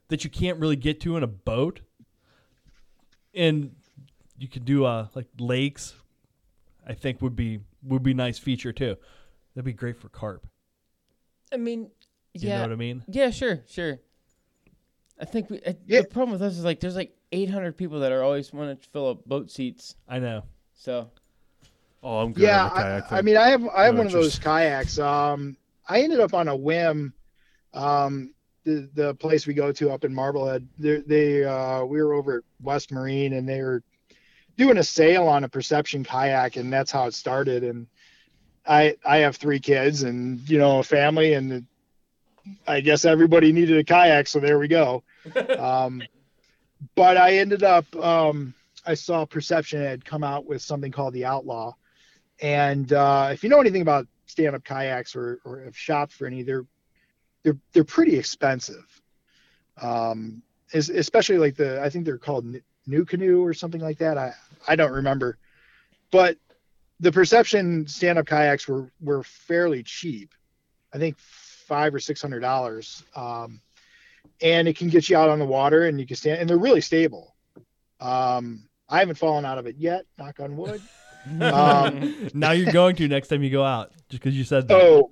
that you can't really get to in a boat. And you could do uh like lakes. I think would be would be a nice feature too. That'd be great for carp. I mean, You yeah, know what I mean? yeah, sure, sure. I think we, uh, Yeah. the problem with us is like there's like 800 people that are always want to fill up boat seats. I know. So Oh, I'm good Yeah, on the kayak I. I mean, I have I have No one of those kayaks. Um, I ended up on a whim. Um, the the place we go to up in Marblehead, they, they uh, we were over at West Marine, and they were doing a sale on a Perception kayak, and that's how it started. And I I have three kids, and you know, a family, and I guess everybody needed a kayak, so there we go. Um, but I ended up um, I saw Perception had come out with something called the Outlaw. And uh, if you know anything about stand-up kayaks or, or have shopped for any, they're they're they're pretty expensive. Um, es- especially like the I think they're called NuCanoe or something like that. I I don't remember, but the Perception stand-up kayaks were were fairly cheap. I think five or six hundred dollars. Um, and it can get you out on the water and you can stand and they're really stable. Um, I haven't fallen out of it yet, knock on wood. Um, now you're going to next time you go out just because you said that. Oh,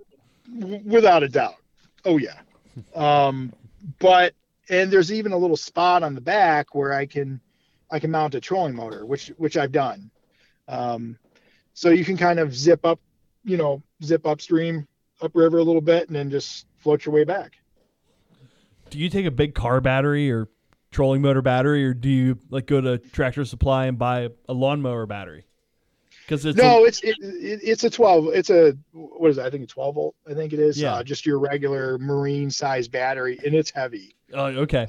w- without a doubt. Oh yeah. Um, but and there's even a little spot on the back where I can I can mount a trolling motor, which which I've done. Um, so you can kind of zip up, you know, zip upstream, upriver a little bit, and then just float your way back. do you take a big car battery or trolling motor battery, or do you like go to Tractor Supply and buy a lawnmower battery? Because it's no, it's it, it, it's a 12. It's a what is it? I think a 12 volt. I think it is. Yeah. Uh, just your regular marine size battery, and it's heavy. a, oh, okay.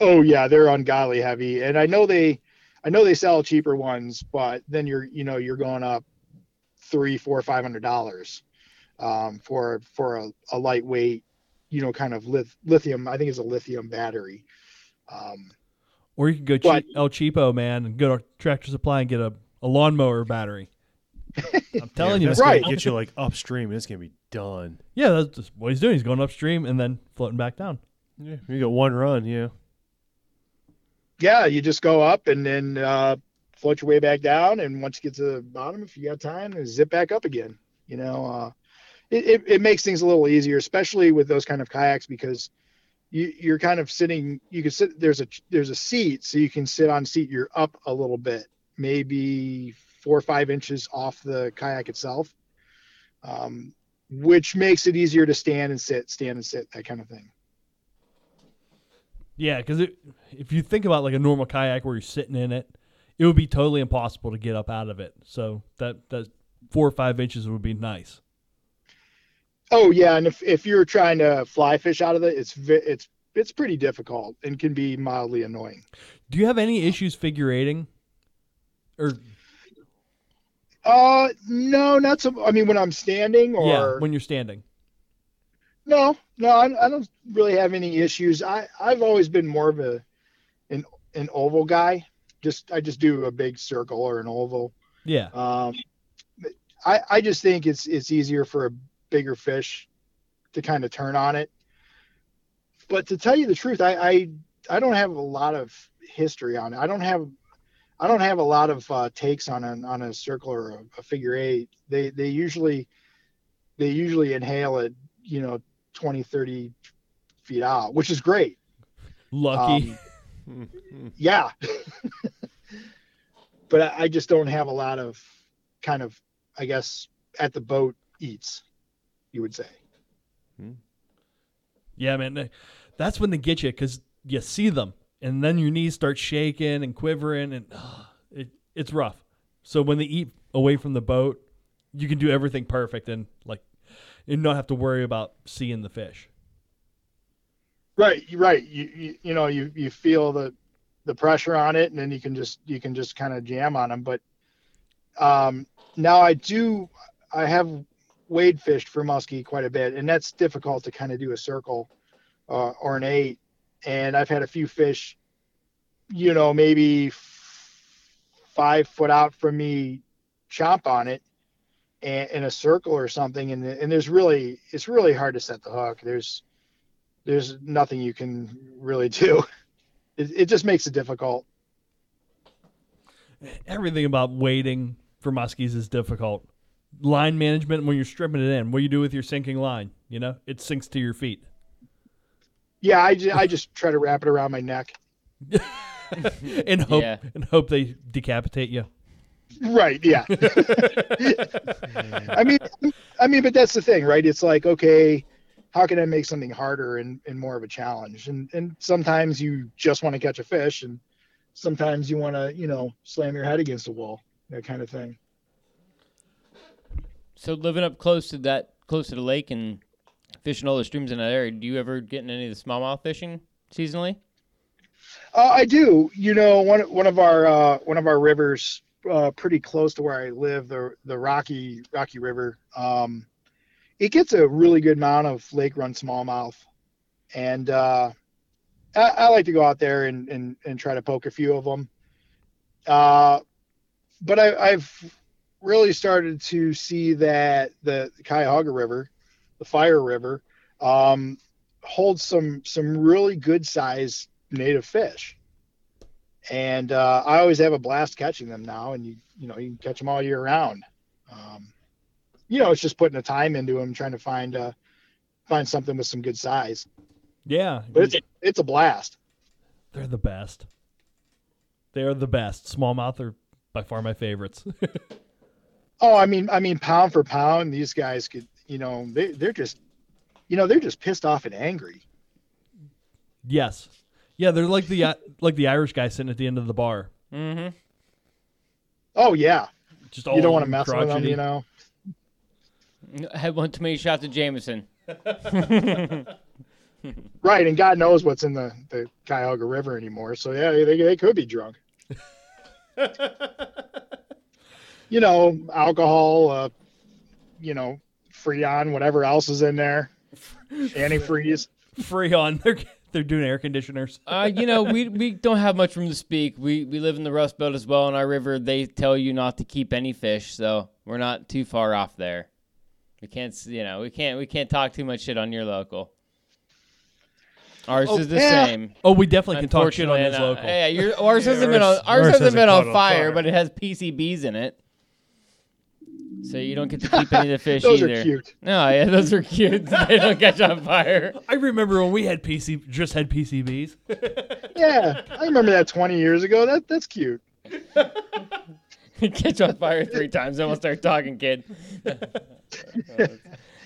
Oh yeah, they're ungodly heavy, and I know they, I know they sell cheaper ones, but then you're, you know, you're going up three, four, five hundred dollars um, for for a, a lightweight, you know, kind of lith- lithium. I think it's a lithium battery. Um, Or you can go But- cheap, El Cheapo, man, and go to Tractor Supply and get a, a lawnmower battery. I'm telling you, that's man. Right. gonna get you like upstream, and it's gonna be done. Yeah, that's just what he's doing. He's going upstream and then floating back down. Yeah, you got one run. Yeah, yeah, you just go up and then uh, float your way back down, and once you get to the bottom, if you got time, then zip back up again. You know, uh, it, it it makes things a little easier, especially with those kind of kayaks because you you're kind of sitting. You can sit there's a there's a seat, so you can sit on seat. You're up a little bit, maybe four or five inches off the kayak itself, um, which makes it easier to stand and sit, stand and sit, that kind of thing. Yeah, because if you think about like a normal kayak where you're sitting in it, it would be totally impossible to get up out of it. So that that four or five inches would be nice. Oh yeah, and if if you're trying to fly fish out of it, it's it's it's pretty difficult and can be mildly annoying. Do you have any issues figure eighting? Or Uh, no, not so. I mean, when I'm standing, or yeah, when you're standing. no, no, I, I don't really have any issues. I I've always been more of a an an oval guy. Just I just do a big circle or an oval. Yeah. Um, I I just think it's it's easier for a bigger fish to kind of turn on it. But to tell you the truth, I I, I don't have a lot of history on it. I don't have I don't have a lot of uh, takes on a on a circle or a, a figure eight. They they usually they usually inhale it, you know, 20, 30 feet out, which is great. Lucky. Um, yeah. but I, I just don't have a lot of kind of, I guess, at the boat eats, you would say. yeah, man. That's when they get you because you see them and then your knees start shaking and quivering, and uh, it it's rough. So when they eat away from the boat, you can do everything perfect and like and not have to worry about seeing the fish. Right, right. You, you you know you you feel the the pressure on it, and then you can just you can just kind of jam on them. But um, now I do I have wade fished for muskie quite a bit, and that's difficult to kind of do a circle uh, or an eight. And I've had a few fish, you know, maybe f- five foot out from me, chomp on it, and in a circle or something. And and there's really it's really hard to set the hook. There's there's nothing you can really do. It, it just makes it difficult. Everything about waiting for muskies is difficult. Line management when you're stripping it in, what do you do with your sinking line? You know, it sinks to your feet. Yeah, I just, I just try to wrap it around my neck. and hope Yeah. and hope they decapitate you. Right. Yeah. I mean, I mean, but that's the thing, right? It's like, okay, how can I make something harder and, and more of a challenge? And and sometimes you just want to catch a fish, and sometimes you want to, you know, slam your head against a wall, that kind of thing. So living up close to that, close to the lake and fishing all the streams in that area, do you ever get in any of the smallmouth fishing seasonally? Uh, I do. You know, one one of our uh, one of our rivers, uh, pretty close to where I live, the the Rocky Rocky River. Um, it gets a really good amount of lake run smallmouth, and uh, I, I like to go out there and, and and try to poke a few of them. Uh, but I, I've really started to see that the, the Cuyahoga River, the Fire River, um, holds some some really good size native fish. And uh, I always have a blast catching them now, and you you know you can catch them all year round. Um, you know, it's just putting the time into them, trying to find uh, find something with some good size. Yeah, But it's it's a blast. they're the best. They are the best. Smallmouth are by far my favorites. Oh, I mean, I mean, pound for pound, these guys could, you know, they they're just, you know, they're just pissed off and angry. yes, yeah, they're like the uh, like the Irish guy sitting at the end of the bar. Mm-hmm. Oh yeah, Just you don't want to mess with them, you know. Had one too many shots of Jameson. Right, and God knows what's in the the Cuyahoga River anymore. So yeah, they they could be drunk. you know, alcohol, uh, you know, Freon, whatever else is in there, antifreeze. Freon. They're they're doing air conditioners. Uh, you know, we we don't have much room to speak. We we live in the Rust Belt as well. In our river, they tell you not to keep any fish, so we're not too far off there. We can't, you know, we can't we can't talk too much shit on your local. Ours Oh, is the yeah. same. Oh, we definitely can talk shit on Unfortunately, this uh, local. Yeah, your, ours Yeah, hasn't been on ours- ours, ours hasn't hasn't been on caught on fire, fire. but it has PCBs in it. So you don't get to keep any of the fish Those either. are cute. No, yeah, those are cute. they don't catch on fire. I remember when we had PC, just had PCBs. Yeah, I remember that 20 years ago. That that's cute. catch on fire three times. Then we'll start talking, kid.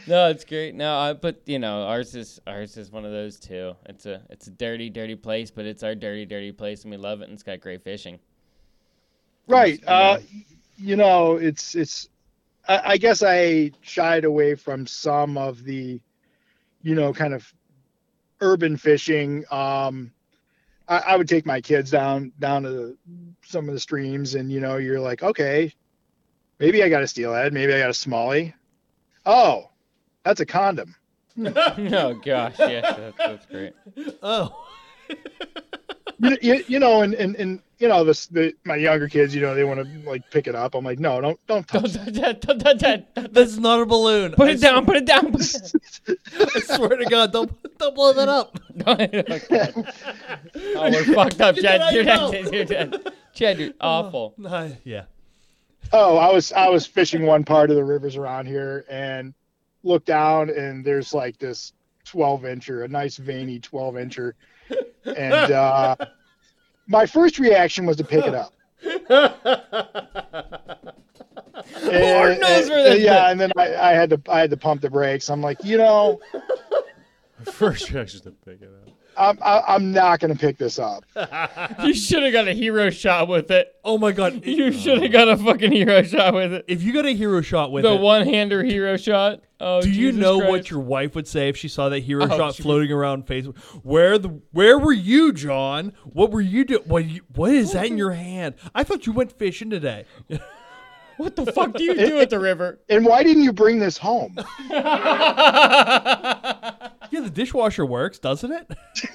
no, it's great. No, I, but you know, ours is ours is one of those too. It's a it's a dirty, dirty place, but it's our dirty, dirty place, and we love it. And it's got great fishing. Right. Uh, you know, it's it's. I, I guess I shied away from some of the, you know, kind of urban fishing. Um, I, I would take my kids down down to the, some of the streams, and you know, you're like, okay, maybe I got a steelhead, maybe I got a smallie. Oh, that's a condom. oh gosh, yeah, that's, that's great. Oh, You, you, you know, and, and, and you know, this the my younger kids, you know, they want to like pick it up. I'm like, no, don't don't touch Don't touch that! Don't touch that! that's not a balloon. Put I it down! Put it down! Put it down. I swear to God, don't don't blow that up. oh, we're fucked up, Get that out Chad. You're your dead. You're dead. Chad, you're awful. Uh, yeah. Oh, I was I was fishing one part of the rivers around here and looked down and there's like this 12 incher, a nice veiny 12 incher, and uh, my first reaction was to pick it up. Lord knows where that's yeah, and then I, I had to I had to pump the brakes. I'm like, you know, First reaction is to pick it up. I'm I, I'm not gonna pick this up. You should have got a hero shot with it. Oh my god! You should have got a fucking hero shot with it. If you got a hero shot with it. The it, one-hander hero shot. Oh, do you Jesus know what your wife would say if she saw that hero Oh, shot she floating around Facebook? Where the where were you, John? What were you doing? What you, what is that in your hand? I thought you went fishing today. What the fuck do you do at the river? And why didn't you bring this home? Yeah, the dishwasher works, doesn't it?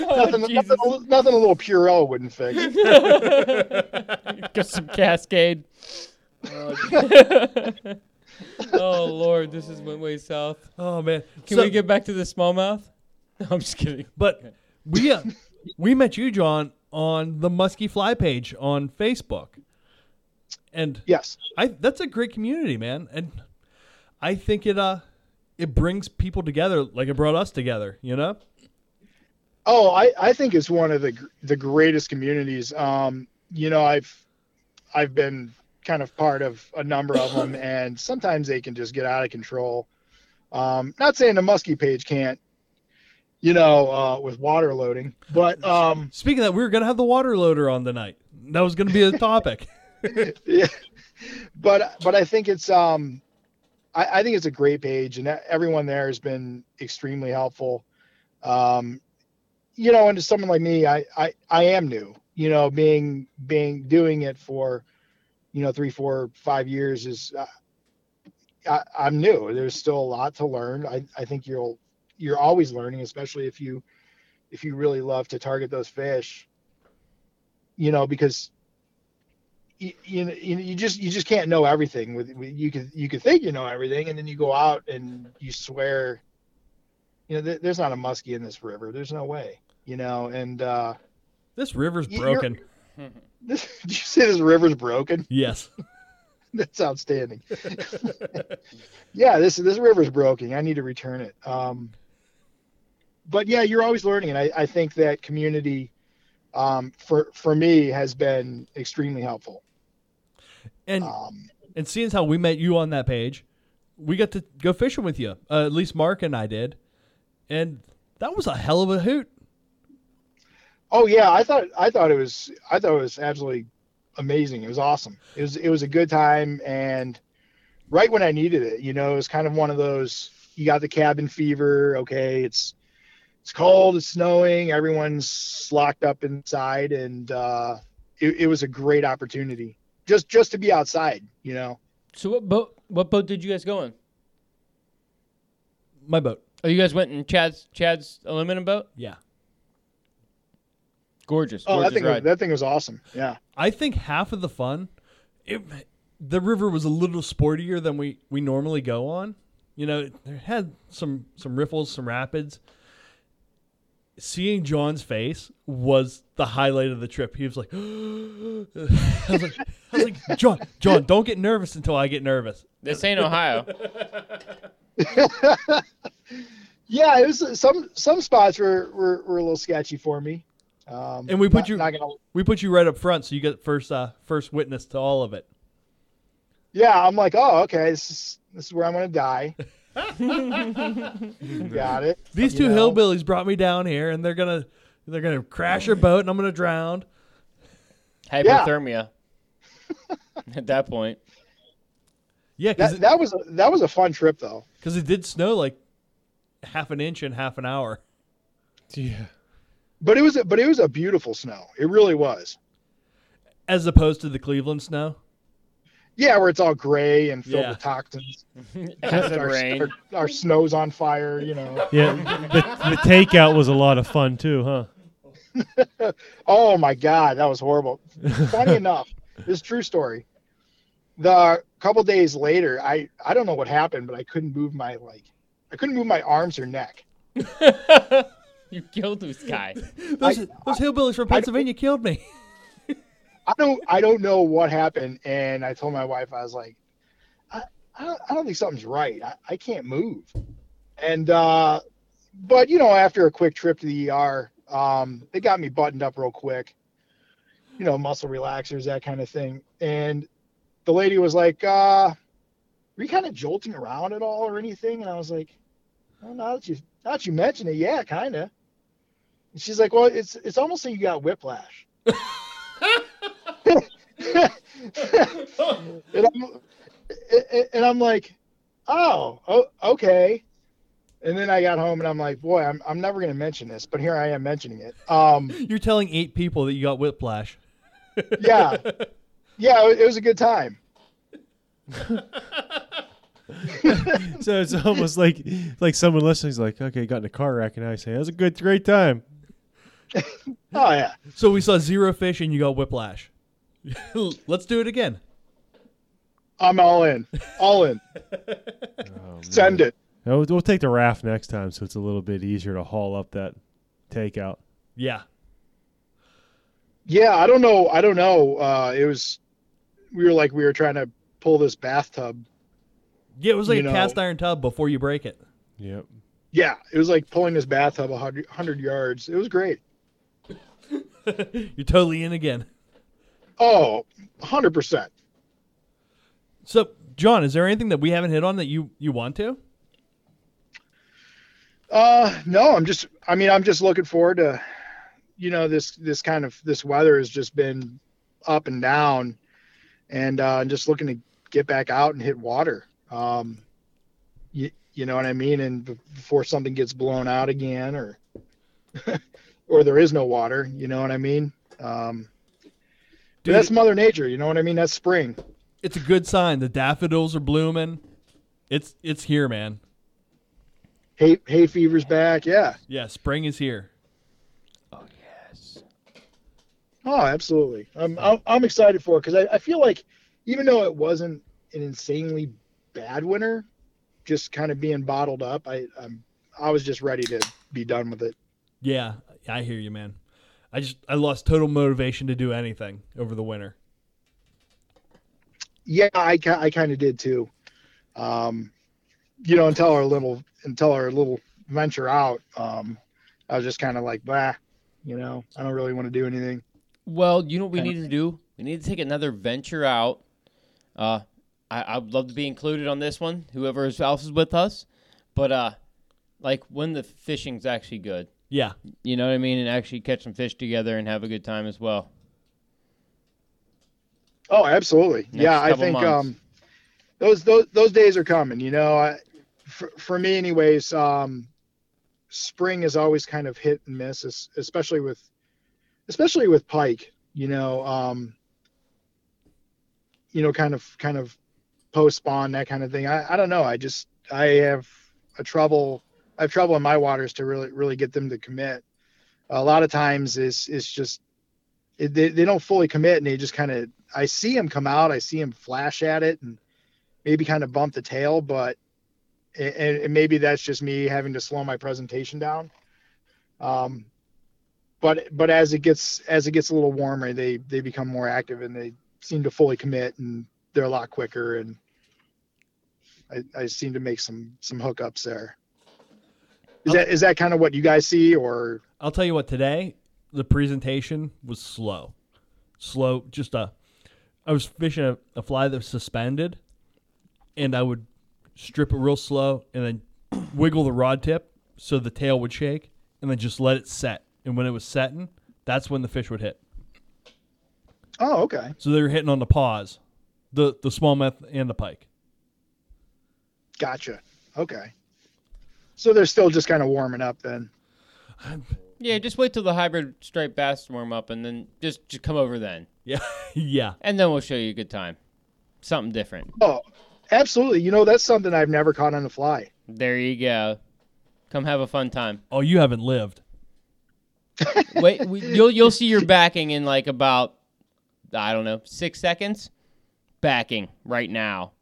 nothing, nothing, nothing a little Purell wouldn't fix. Get some Cascade. oh Lord, this is went way south. Oh man! Can So- we get back to the smallmouth? No, I'm just kidding. But we uh, we met you, John, on the Muskie Fly page on Facebook, and Yes. I that's a great community, man, and I think it uh it brings people together like it brought us together. You know? Oh, I, I think it's one of the the greatest communities. Um, you know, I've I've been kind of part of a number of them, and sometimes they can just get out of control. Um, not saying the Muskie page can't, you know, uh, with water loading, but um, Speaking of that, we were gonna have the water loader on tonight. That was gonna be a topic. yeah. but but I think it's um, I, I think it's a great page, and everyone there has been extremely helpful. Um, you know, and to someone like me, I I, I am new. You know, being being doing it for, you know, three, four, five years is. Uh, I, I'm new. There's still a lot to learn. I, I think you'll you're always learning, especially if you if you really love to target those fish. You know, because you, you, you you just you just can't know everything with, with you could you could think you know everything and then you go out and you swear you know th- there's not a muskie in this river there's no way you know and uh this river's broken. this, did you say this river's broken Yes. that's outstanding yeah this this river's broken i need to return it um but yeah you're always learning and i, I think that community um for for me has been extremely helpful And um and seeing how we met you on that page, we got to go fishing with you. Uh, at least Mark and I did, and that was a hell of a hoot. Oh yeah, I thought I thought it was I thought it was absolutely amazing. It was awesome. It was it was a good time and right when I needed it. You know, it was kind of one of those you got the cabin fever. Okay, it's it's cold, it's snowing, everyone's locked up inside, and uh, it, it was a great opportunity just just to be outside. You know. So what boat? What boat did you guys go in? My boat. Oh, you guys went in Chad's Chad's aluminum boat. Yeah. Gorgeous. Oh, that thing was, ride. that thing was awesome. Yeah. I think half of the fun, it, the river was a little sportier than we, we normally go on. You know, it had some some riffles, some rapids. Seeing John's face was the highlight of the trip. He was like, I was like, I was like, John, John, don't get nervous until I get nervous. This ain't Ohio. Yeah, it was some some spots were, were, were a little sketchy for me. Um, And we put not- you- not gonna We put you right up front, so you get first uh, first witness to all of it. Yeah, I'm like, oh, okay, this is this is where I'm gonna die. Got it. These You two know? hillbillies brought me down here, and they're gonna they're gonna crash your boat, and I'm gonna drown. Hypothermia. At that point. Yeah, because That that was a, that was a fun trip though. Because it did snow like half an inch in half an hour. Yeah. But it was a, but it was a beautiful snow. It really was. As opposed to the Cleveland snow. Yeah, where it's all gray and filled Yeah. with toxins. Acid our, rain. Our, our snow's on fire. You know. Yeah. the, the takeout was a lot of fun too, huh? Oh my God, that was horrible. Funny enough, this true story. The couple days later, I I don't know what happened, but I couldn't move my like, I couldn't move my arms or neck. you killed this guy. Those, those hillbillies from Pennsylvania killed me. I don't I don't know what happened, and I told my wife I was like, I I don't, I don't think something's right. I, I can't move, and uh, but you know after a quick trip to the ER, um, they got me buttoned up real quick, you know muscle relaxers that kind of thing, and the lady was like, uh, "Were you kind of jolting around at all or anything?" And I was like, well, that you now that you mention it, yeah, kind of. And she's like, well, it's it's almost like you got whiplash. and, I'm, and I'm like, oh, oh, okay. And then I got home and I'm like, boy, I'm, I'm never going to mention this, but here I am mentioning it. Um, You're telling eight people that you got whiplash. yeah, yeah, it, it was a good time. so it's almost like like someone listening is like, okay, got in a car wreck, and I say, that was a good, great time. Oh yeah, So we saw zero fish and you got whiplash. Let's do it again. I'm all in, all in. Oh, Send man. it. No, we'll take the raft next time, so it's a little bit easier to haul up that takeout. Yeah. Yeah, I don't know. I don't know. Uh, it was we were like we were trying to pull this bathtub. Yeah, it was like a know- cast iron tub before you break it. Yep. Yeah, it was like pulling this bathtub a 100 yards. It was great. You're totally in again. Oh, 100 percent. So, John, is there anything that we haven't hit on that you you want to? Uh, no, I'm just. I mean, I'm just looking forward to, you know, this this kind of this weather has just been up and down, and uh, I'm just looking to get back out and hit water. Um, you you know what I mean, and before something gets blown out again, or or there is no water. You know what I mean. Um, Dude, that's Mother Nature. You know what I mean. That's spring. it's a good sign. The daffodils are blooming. It's it's here, man. Hay hay fever's back. Yeah. Yeah, spring is here. Oh yes. Oh, absolutely. I'm I'm, I'm excited for it because I, I feel like even though it wasn't an insanely bad winter, just kind of being bottled up, I I'm I was just ready to be done with it. Yeah, I hear you, man. I just I lost total motivation to do anything over the winter. Yeah, I I kind of did too. Um, you know, until our little until our little venture out, um, I was just kind of like, bah, you know, I don't really want to do anything. Well, you know what we need to do? We need to take another venture out. Uh, I I would love to be included on this one. Whoever else is with us, but uh, like when the fishing's actually good. Yeah, You know what I mean? And actually catch some fish together and have a good time as well. Oh, absolutely. Next yeah, I think months. um, those those those days are coming. You know, I, for for me, anyways. Um, spring is always kind of hit and miss, especially with especially with pike. You know, um, you know, kind of kind of post spawn that kind of thing. I I don't know. I just I have a trouble. I have trouble in my waters to really really get them to commit. A lot of times is is just it, they, they don't fully commit and they just kind of I see him come out, I see him flash at it and maybe kind of bump the tail, but and, and maybe that's just me having to slow my presentation down. Um, but but as it gets as it gets a little warmer, they they become more active and they seem to fully commit and they're a lot quicker and I, I seem to make some some hookups there. Is that is that kind of what you guys see or I'll tell you what. Today, the presentation was slow, slow. Just a, I was fishing a, a fly that was suspended, and I would strip it real slow and then wiggle the rod tip so the tail would shake, and then just let it set. And when it was setting, that's when the fish would hit. oh okay So they were hitting on the pause, the the smallmouth and the pike. Gotcha. Okay. So they're still just kind of warming up then. Yeah, just wait till the hybrid striped bass warm up, and then just, just come over then, Yeah, yeah. and then we'll show you a good time, something different. Oh, absolutely. You know, that's something I've never caught on the fly. There you go. Come have a fun time. Oh, you haven't lived. Wait, we, you'll you'll see your backing in like about I don't know six seconds. Backing right now.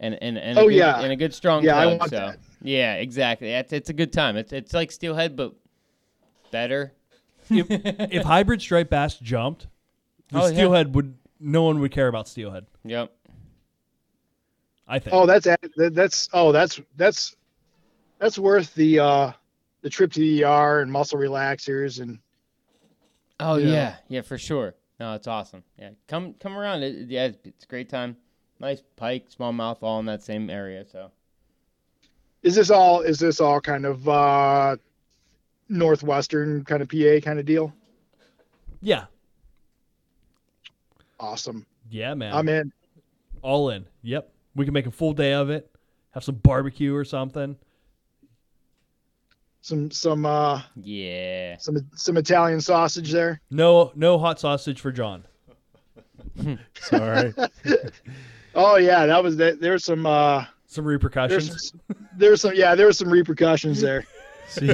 And and, and a Oh, good, yeah. and a good strong Yeah, I want so that. Yeah, exactly. It's it's a good time. It's it's like steelhead, but better. If, if hybrid striped bass jumped, the Oh, yeah. steelhead would. No one would care about steelhead. Yep. I think. Oh, that's that- that's oh, that's that's that's worth the uh the trip to the ER and muscle relaxers and Oh Yeah. yeah, yeah, for sure. No, it's awesome. Yeah, come come around. It, yeah, it's a great time. Nice pike, smallmouth, all in that same area. So Is this all? Is this all kind of uh, northwestern kind of PA kind of deal? Yeah. Awesome. Yeah, man. I'm in. All in. Yep. We can make a full day of it. Have some barbecue or something. Some some uh Yeah. some some Italian sausage there. No, no hot sausage for John. Sorry. Oh yeah, that was that. There's some uh Some repercussions. there's there's some yeah there's some repercussions there. See,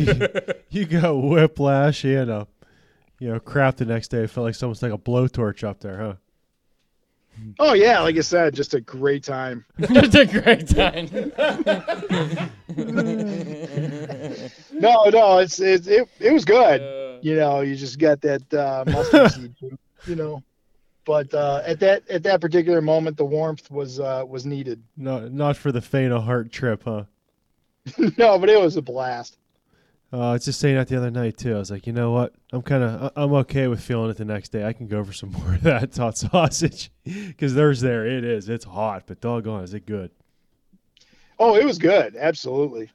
you got whiplash and uh, you know, crap the next day. It felt like someone stuck a blowtorch up there, huh? Oh yeah, like I said, just a great time. Just a great time. No, no, it's it it, it was good. You know, you just got that uh, mustard seed, you know. But uh, at that at that particular moment, the warmth was uh, was needed. Not not for the faint of heart trip, huh? no, but it was a blast. Uh, I was just saying that the other night too. I was like, you know what? I'm kind of I'm okay with feeling it the next day. I can go for some more of that hot sausage because there's there. It is. It's hot, but doggone, is it good? Oh, it was good. Absolutely, it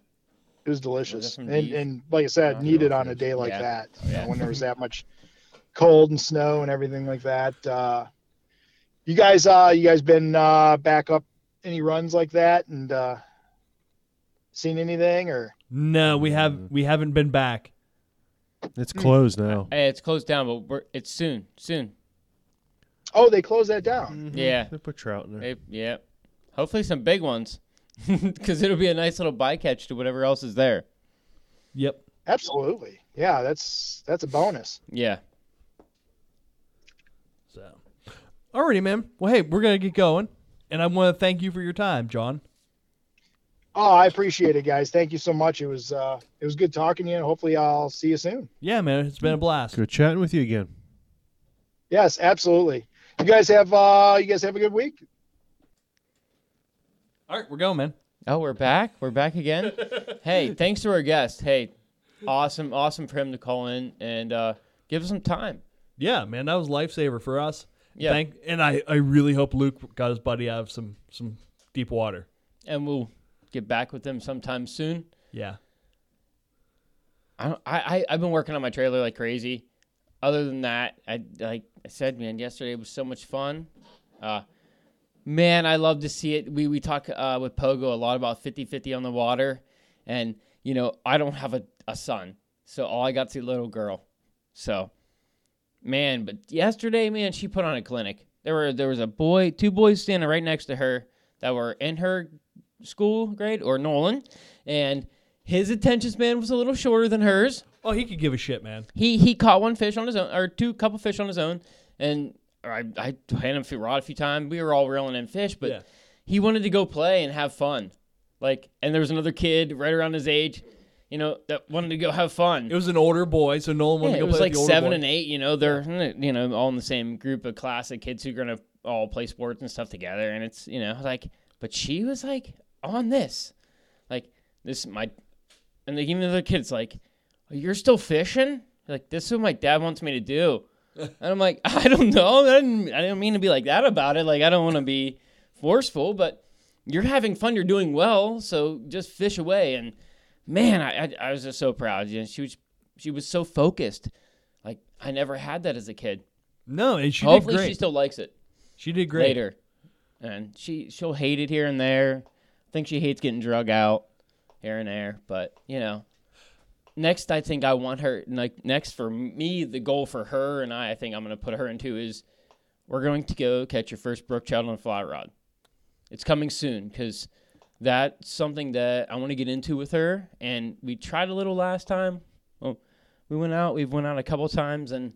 was Was delicious. that And and like I said, Oh, needed on a day like yeah. that. You Yeah. know, when there was that much cold and snow and everything like that. Uh, you guys, uh, you guys been uh, back up any runs like that and uh, seen anything or? No, we have we haven't been back. It's closed now. Hey, it's closed down, but we're, it's soon. Soon. Oh, they closed that down. Yeah. They put trout in there. Hey, yeah. Hopefully some big ones, because it'll be a nice little bycatch to whatever else is there. Yep. Absolutely. Yeah, that's that's a bonus. Yeah. So, alrighty, man. Well, hey, we're gonna get going, and I want to thank you for your time, John. Oh, I appreciate it, guys. Thank you so much. It was uh, it was good talking to you, and hopefully I'll see you soon. Yeah, man, it's been a blast. Good chatting with you again. Yes, absolutely. You guys have uh, you guys have a good week. All right, we're going, man. Oh, we're back. We're back again. hey, thanks to our guest. Hey, awesome, awesome for him to call in and uh, give us some time. Yeah, man, that was lifesaver for us. Yeah. Thank, and I, I really hope Luke got his buddy out of some some deep water. And we'll get back with him sometime soon. Yeah. I, don't, I, I I've been working on my trailer like crazy. Other than that, I like I said, man, yesterday was so much fun. Uh, man, I love to see it. We we talk uh, with Pogo a lot about 50-50 on the water, and you know I don't have a, a son, so all I got is a little girl. So, man, but yesterday, man, she put on a clinic. There were there was a boy, two boys standing right next to her that were in her school grade or Nolan, and his attention span was a little shorter than hers Oh, he could give a shit, man. he he caught one fish on his own or two couple fish on his own and I I had him a rod a few times. We were all reeling in fish, but Yeah. he wanted to go play and have fun. Like and there was another kid right around his age, you know, that wanted to go have fun. It was an older boy, so Nolan wanted Yeah, to go play like with the older seven boy. and eight. You know, they're you know all in the same group of classic kids who are gonna all play sports and stuff together. And it's you know like, but she was like on this, like this my, and like even the other kids like, you're still fishing. Like this is what my dad wants me to do. And I'm like, I don't know. I didn't, I didn't mean to be like that about it. Like I don't want to be forceful, but you're having fun. You're doing well. So just fish away. And man, I, I, I was just so proud. You know, she was she was so focused. Like I never had that as a kid. No, and she Hopefully did great. she still likes it she did great. later. And she she'll hate it here and there. I think she hates getting drug out here and there. But you know, next I think I want her like next for me the goal for her and I I think I'm gonna put her into is we're going to go catch your first brook trout on a fly rod. It's coming soon because that's something that I want to get into with her. And we tried a little last time. Well, we went out. We've went out a couple times, and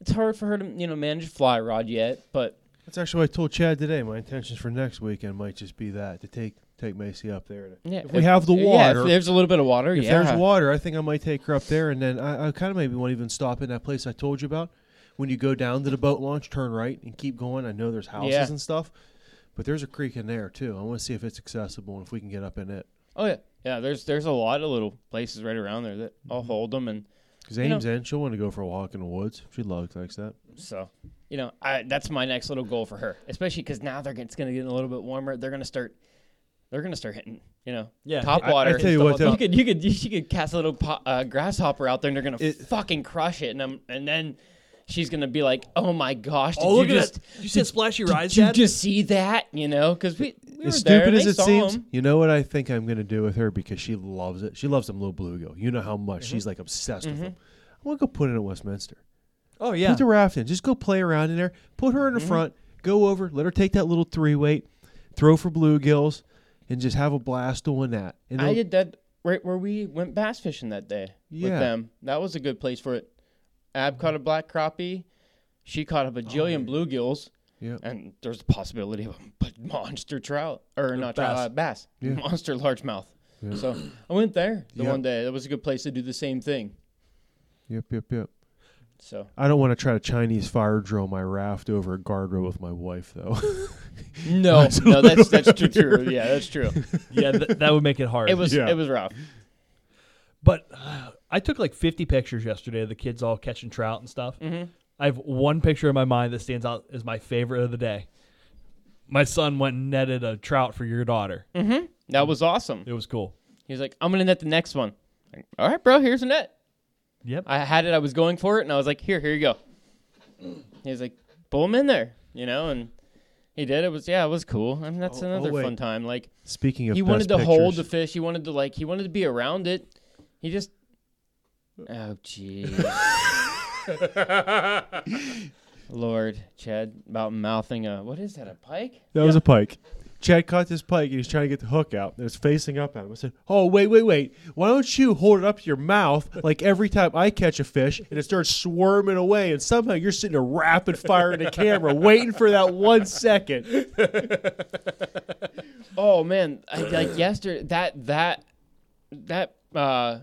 it's hard for her to you know manage fly rod yet. But That's actually what I told Chad today. My intentions for next weekend might just be that to take take Macy up there. To, yeah, if we have the water, yeah, if there's a little bit of water. if yeah, there's water, I think I might take her up there, and then I, I kind of maybe won't even stop in that place I told you about. When you go down to the boat launch, turn right and keep going. I know there's houses Yeah. and stuff, but there's a creek in there too. I want to see if it's accessible and if we can get up in it. Oh yeah, yeah. There's there's a lot of little places right around there that I'll Mm-hmm. hold them, and Because You know- Ames in, she'll want to go for a walk in the woods. She loves likes that. so you know I that's my next little goal for her, especially because now they're it's gonna get a little bit warmer. They're gonna start they're gonna start hitting you know, Yeah, top I- I water. tell you what, though. you could you could you could cast a little po- uh, grasshopper out there, and they're gonna fucking crush it, and I'm, and then she's gonna be like, "Oh my gosh, did Oh, you look just that. Did you see that splashy rise, did you Dad? just see that?" You know, because we, we were as there, stupid as they it saw seems, 'em. you know what I think I'm going to do with her because she loves it. She loves them little bluegill. You know how much she's like obsessed with them. I'm gonna go put it in Westminster. oh yeah. Put the raft in. Just go play around in there. Put her in the Mm-hmm. front. Go over. Let her take that little three weight. Throw for bluegills, and just have a blast doing that. And I did that right where we went bass fishing that day with Yeah. them. That was a good place for it. Ab caught a black crappie. She caught a bajillion bluegills. Yeah. And there's a possibility of a monster trout. Or not trout, bass. uh, bass. Yeah. Monster largemouth. Yeah. So I went there the Yeah. one day. That was a good place to do the same thing. Yep, yep, yep. So I don't want to try to Chinese fire drill my raft over a guardrail with my wife, though. no, no, that's that's true, true. Yeah, that's true. yeah, th- that would make it hard. It was Yeah. it was rough. But uh, I took like 50 pictures yesterday of the kids all catching trout and stuff. Mhm. I have one picture in my mind that stands out as my favorite of the day. My son went and netted a trout for your daughter. Mm-hmm. That was awesome. It was cool. He was like, "I'm gonna net the next one." Like, All right, bro. Here's a net. Yep. I had it. I was going for it, and I was like, "Here, here you go." He was like, "Pull him in there," you know, and he did. It was yeah, it was cool. I mean, that's Oh, oh, another wait. fun time. Like Speaking of he wanted best to hold the fish. He wanted to like he wanted to be around it. He just oh jeez. Lord, Chad, about mouthing a what is that? A pike? That was a pike. Chad caught this pike and he's trying to get the hook out. And it's facing up at him. I said, Oh, wait, wait, wait. Why don't you hold it up to your mouth like every time I catch a fish and it starts swarming away and somehow you're sitting there rapid firing the camera waiting for that one second. Oh man, I, like yesterday, that that that uh,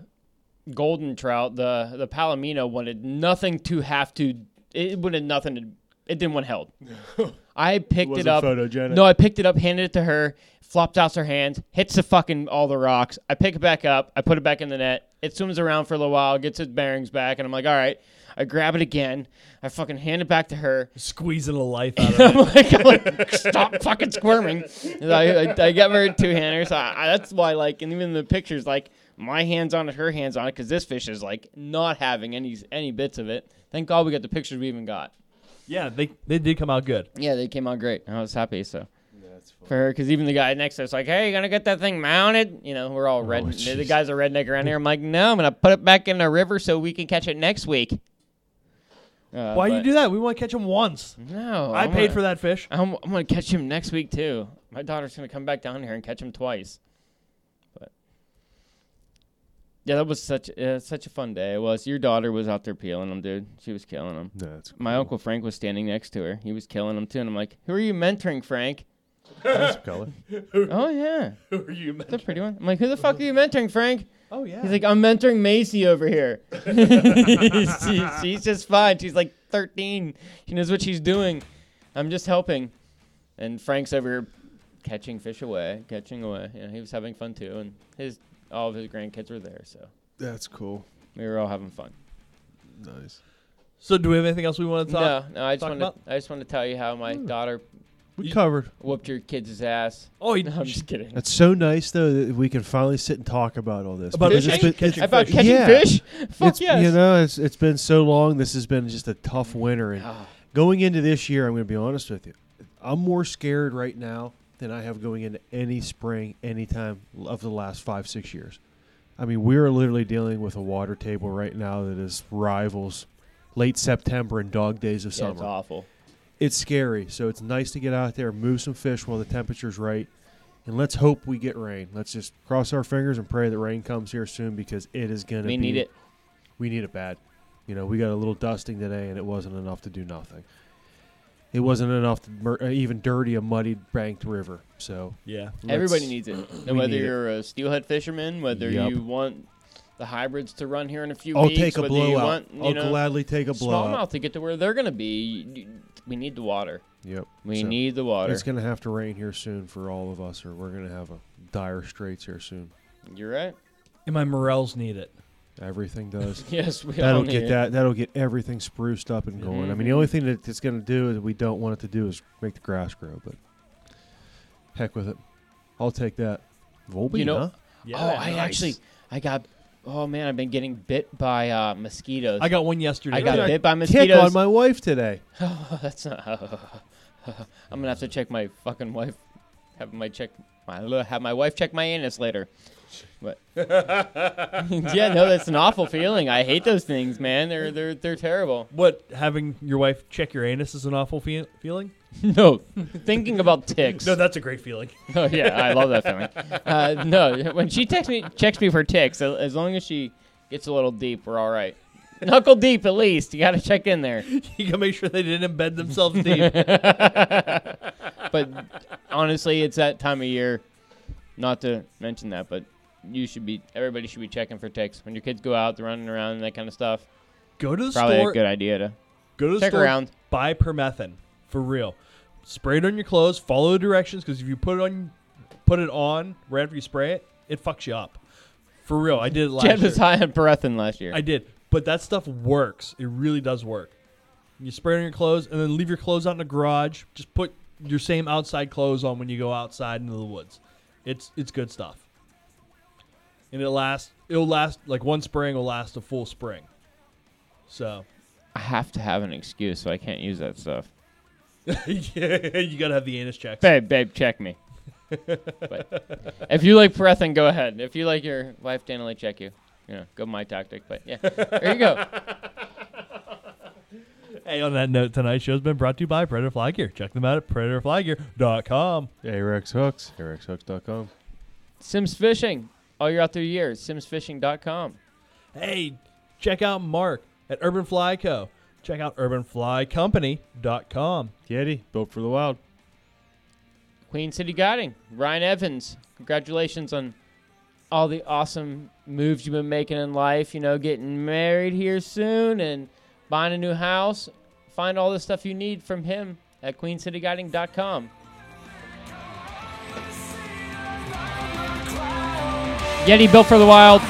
golden trout, the the palomino wanted nothing to have to. It wanted nothing to. It didn't want held. I picked it Wasn't up. photogenic. No, I picked it up, handed it to her, flopped out her hands, hits the fucking all the rocks. I pick it back up, I put it back in the net. It swims around for a little while, gets its bearings back, and I'm like, all right. I grab it again. I fucking hand it back to her. Squeezing the life out of I'm it. like, I'm like, stop fucking squirming. I, I, I got her two handers. I, I, that's why, like, and even the pictures, like, my hands on it, her hands on it, because this fish is like not having any any bits of it. Thank God we got the pictures we even got. Yeah, they they did come out good. Yeah, they came out great. I was happy. So for her, because even the guy next to us, like, hey, you gonna get that thing mounted? You know, we're all red. the guy's a redneck around here. I'm like, no, I'm gonna put it back in the river so we can catch it next week. Uh, Why do you do that? We want to catch him once. No, I I'm paid gonna- for that fish. I'm, I'm gonna catch him next week too. My daughter's gonna come back down here and catch him twice. But yeah, that was such uh, such a fun day. It was. Your daughter was out there peeling them, dude. She was killing them. No, that's My uncle Frank was standing next to her. He was killing them too, and I'm like, "Who are you mentoring, Frank?" That's color. oh yeah, Who are you? that's a pretty one. I'm like, "Who the fuck are you mentoring, Frank?" Oh yeah. He's like, "I'm mentoring Macy over here." She- she's just fine. She's like 13. She knows what she's doing. I'm just helping. And Frank's over here catching fish away, catching away. You know, he was having fun too, and his all of his grandkids were there, so That's cool. we were all having fun. Nice. so do we have anything else we want to talk? No, no, I just talk want to. about? I just want to tell you how my daughter We You- covered. whooped your kids' ass. Oh, you, No, I'm just kidding. That's so nice though that we can finally sit and talk about all this. About because fishing? it's been, Catching About fish. catching Yeah. fish? Fuck it's, yes. You know, it's it's been so long. This has been just a tough winter, and Ah, going into this year, I'm going to be honest with you. I'm more scared right now than I have going into any spring, any time of the last five, six years. I mean, we're literally dealing with a water table right now that is rivals late September and dog days of yeah, it's awful. It's scary. So it's nice to get out there, move some fish while the temperature's right, and let's hope we get rain. Let's just cross our fingers and pray that rain comes here soon because it is going to We be need it. we need it bad. You know, we got a little dusting today, and it wasn't enough to do nothing. It wasn't enough to mur- uh, even dirty a muddied banked river. So yeah. Everybody needs it. And whether need you're a steelhead fisherman, whether Yep. you want the hybrids to run here in a few weeks. I'll weeks, take a whether you blowout. want, you I'll know, gladly take a blowout. smallmouth to get to where they're going to be, we need the water. Yep. We So, need the water. It's going to have to rain here soon for all of us, or we're going to have a dire straits here soon. You're right. And my morels need it. Everything does. Yes, we all That'll need get it. that. That'll get everything spruced up and going. I mean, the only thing that it's going to do is we don't want it to do is make the grass grow. But heck with it, I'll take that. Volby, You know- huh? Yeah, oh, I actually, I got. Oh man, I've been getting bit by uh, mosquitoes. I got one yesterday. I got Yeah. bit by Kick mosquitoes. on my wife today. Oh, that's not. I'm gonna have to check my fucking wife. Have my check. My have my wife check my anus later. But yeah, no, that's an awful feeling. I hate those things, man. They're they're they're terrible. What having your wife check your anus is an awful fe- feeling? no, thinking about ticks. No, that's a great feeling. Oh yeah, I love that feeling. Uh, no, when she texts me, checks me for ticks. As long as she gets a little deep, we're all right. Knuckle deep, at least. You got to check in there. you can make sure they didn't embed themselves deep. But honestly, it's that time of year. Not to mention that, but you should be. Everybody should be checking for ticks when your kids go out, they're running around and that kind of stuff. Go to the Probably store. a good idea to Go to the check store. around. Buy permethrin for real. Spray it on your clothes. Follow the directions because if you put it on, put it on right after you spray it, it fucks you up. For real, I did it last Jed year. was high on permethrin last year. I did, but that stuff works. It really does work. You spray it on your clothes and then leave your clothes out in the garage. Just put your same outside clothes on when you go outside into the woods. It's it's good stuff. And it lasts. It'll last like one spring will last a full spring. So I have to have an excuse, so I can't use that stuff. yeah, you gotta have the anus checks. Babe, babe, check me. but if you like permethrin, go ahead. If you like your wife to anally check you, you know, go my tactic. But yeah, there you go. Hey, on that note, tonight's show's been brought to you by Predator Fly Gear. Check them out at predatorflygear.com. Ahrex Hooks. AhrexHooks.com. Simms Fishing. All year out through years. SimmsFishing.com. Hey, check out Mark at Urban Fly Co. Check out urbanflycompany.com. Yeti, built for the wild. Queen City Guiding. Ryan Evans. Congratulations on all the awesome moves you've been making in life. You know, getting married here soon and buying a new house. Find all the stuff you need from him at queencityguiding.com. Yeti built for the wild.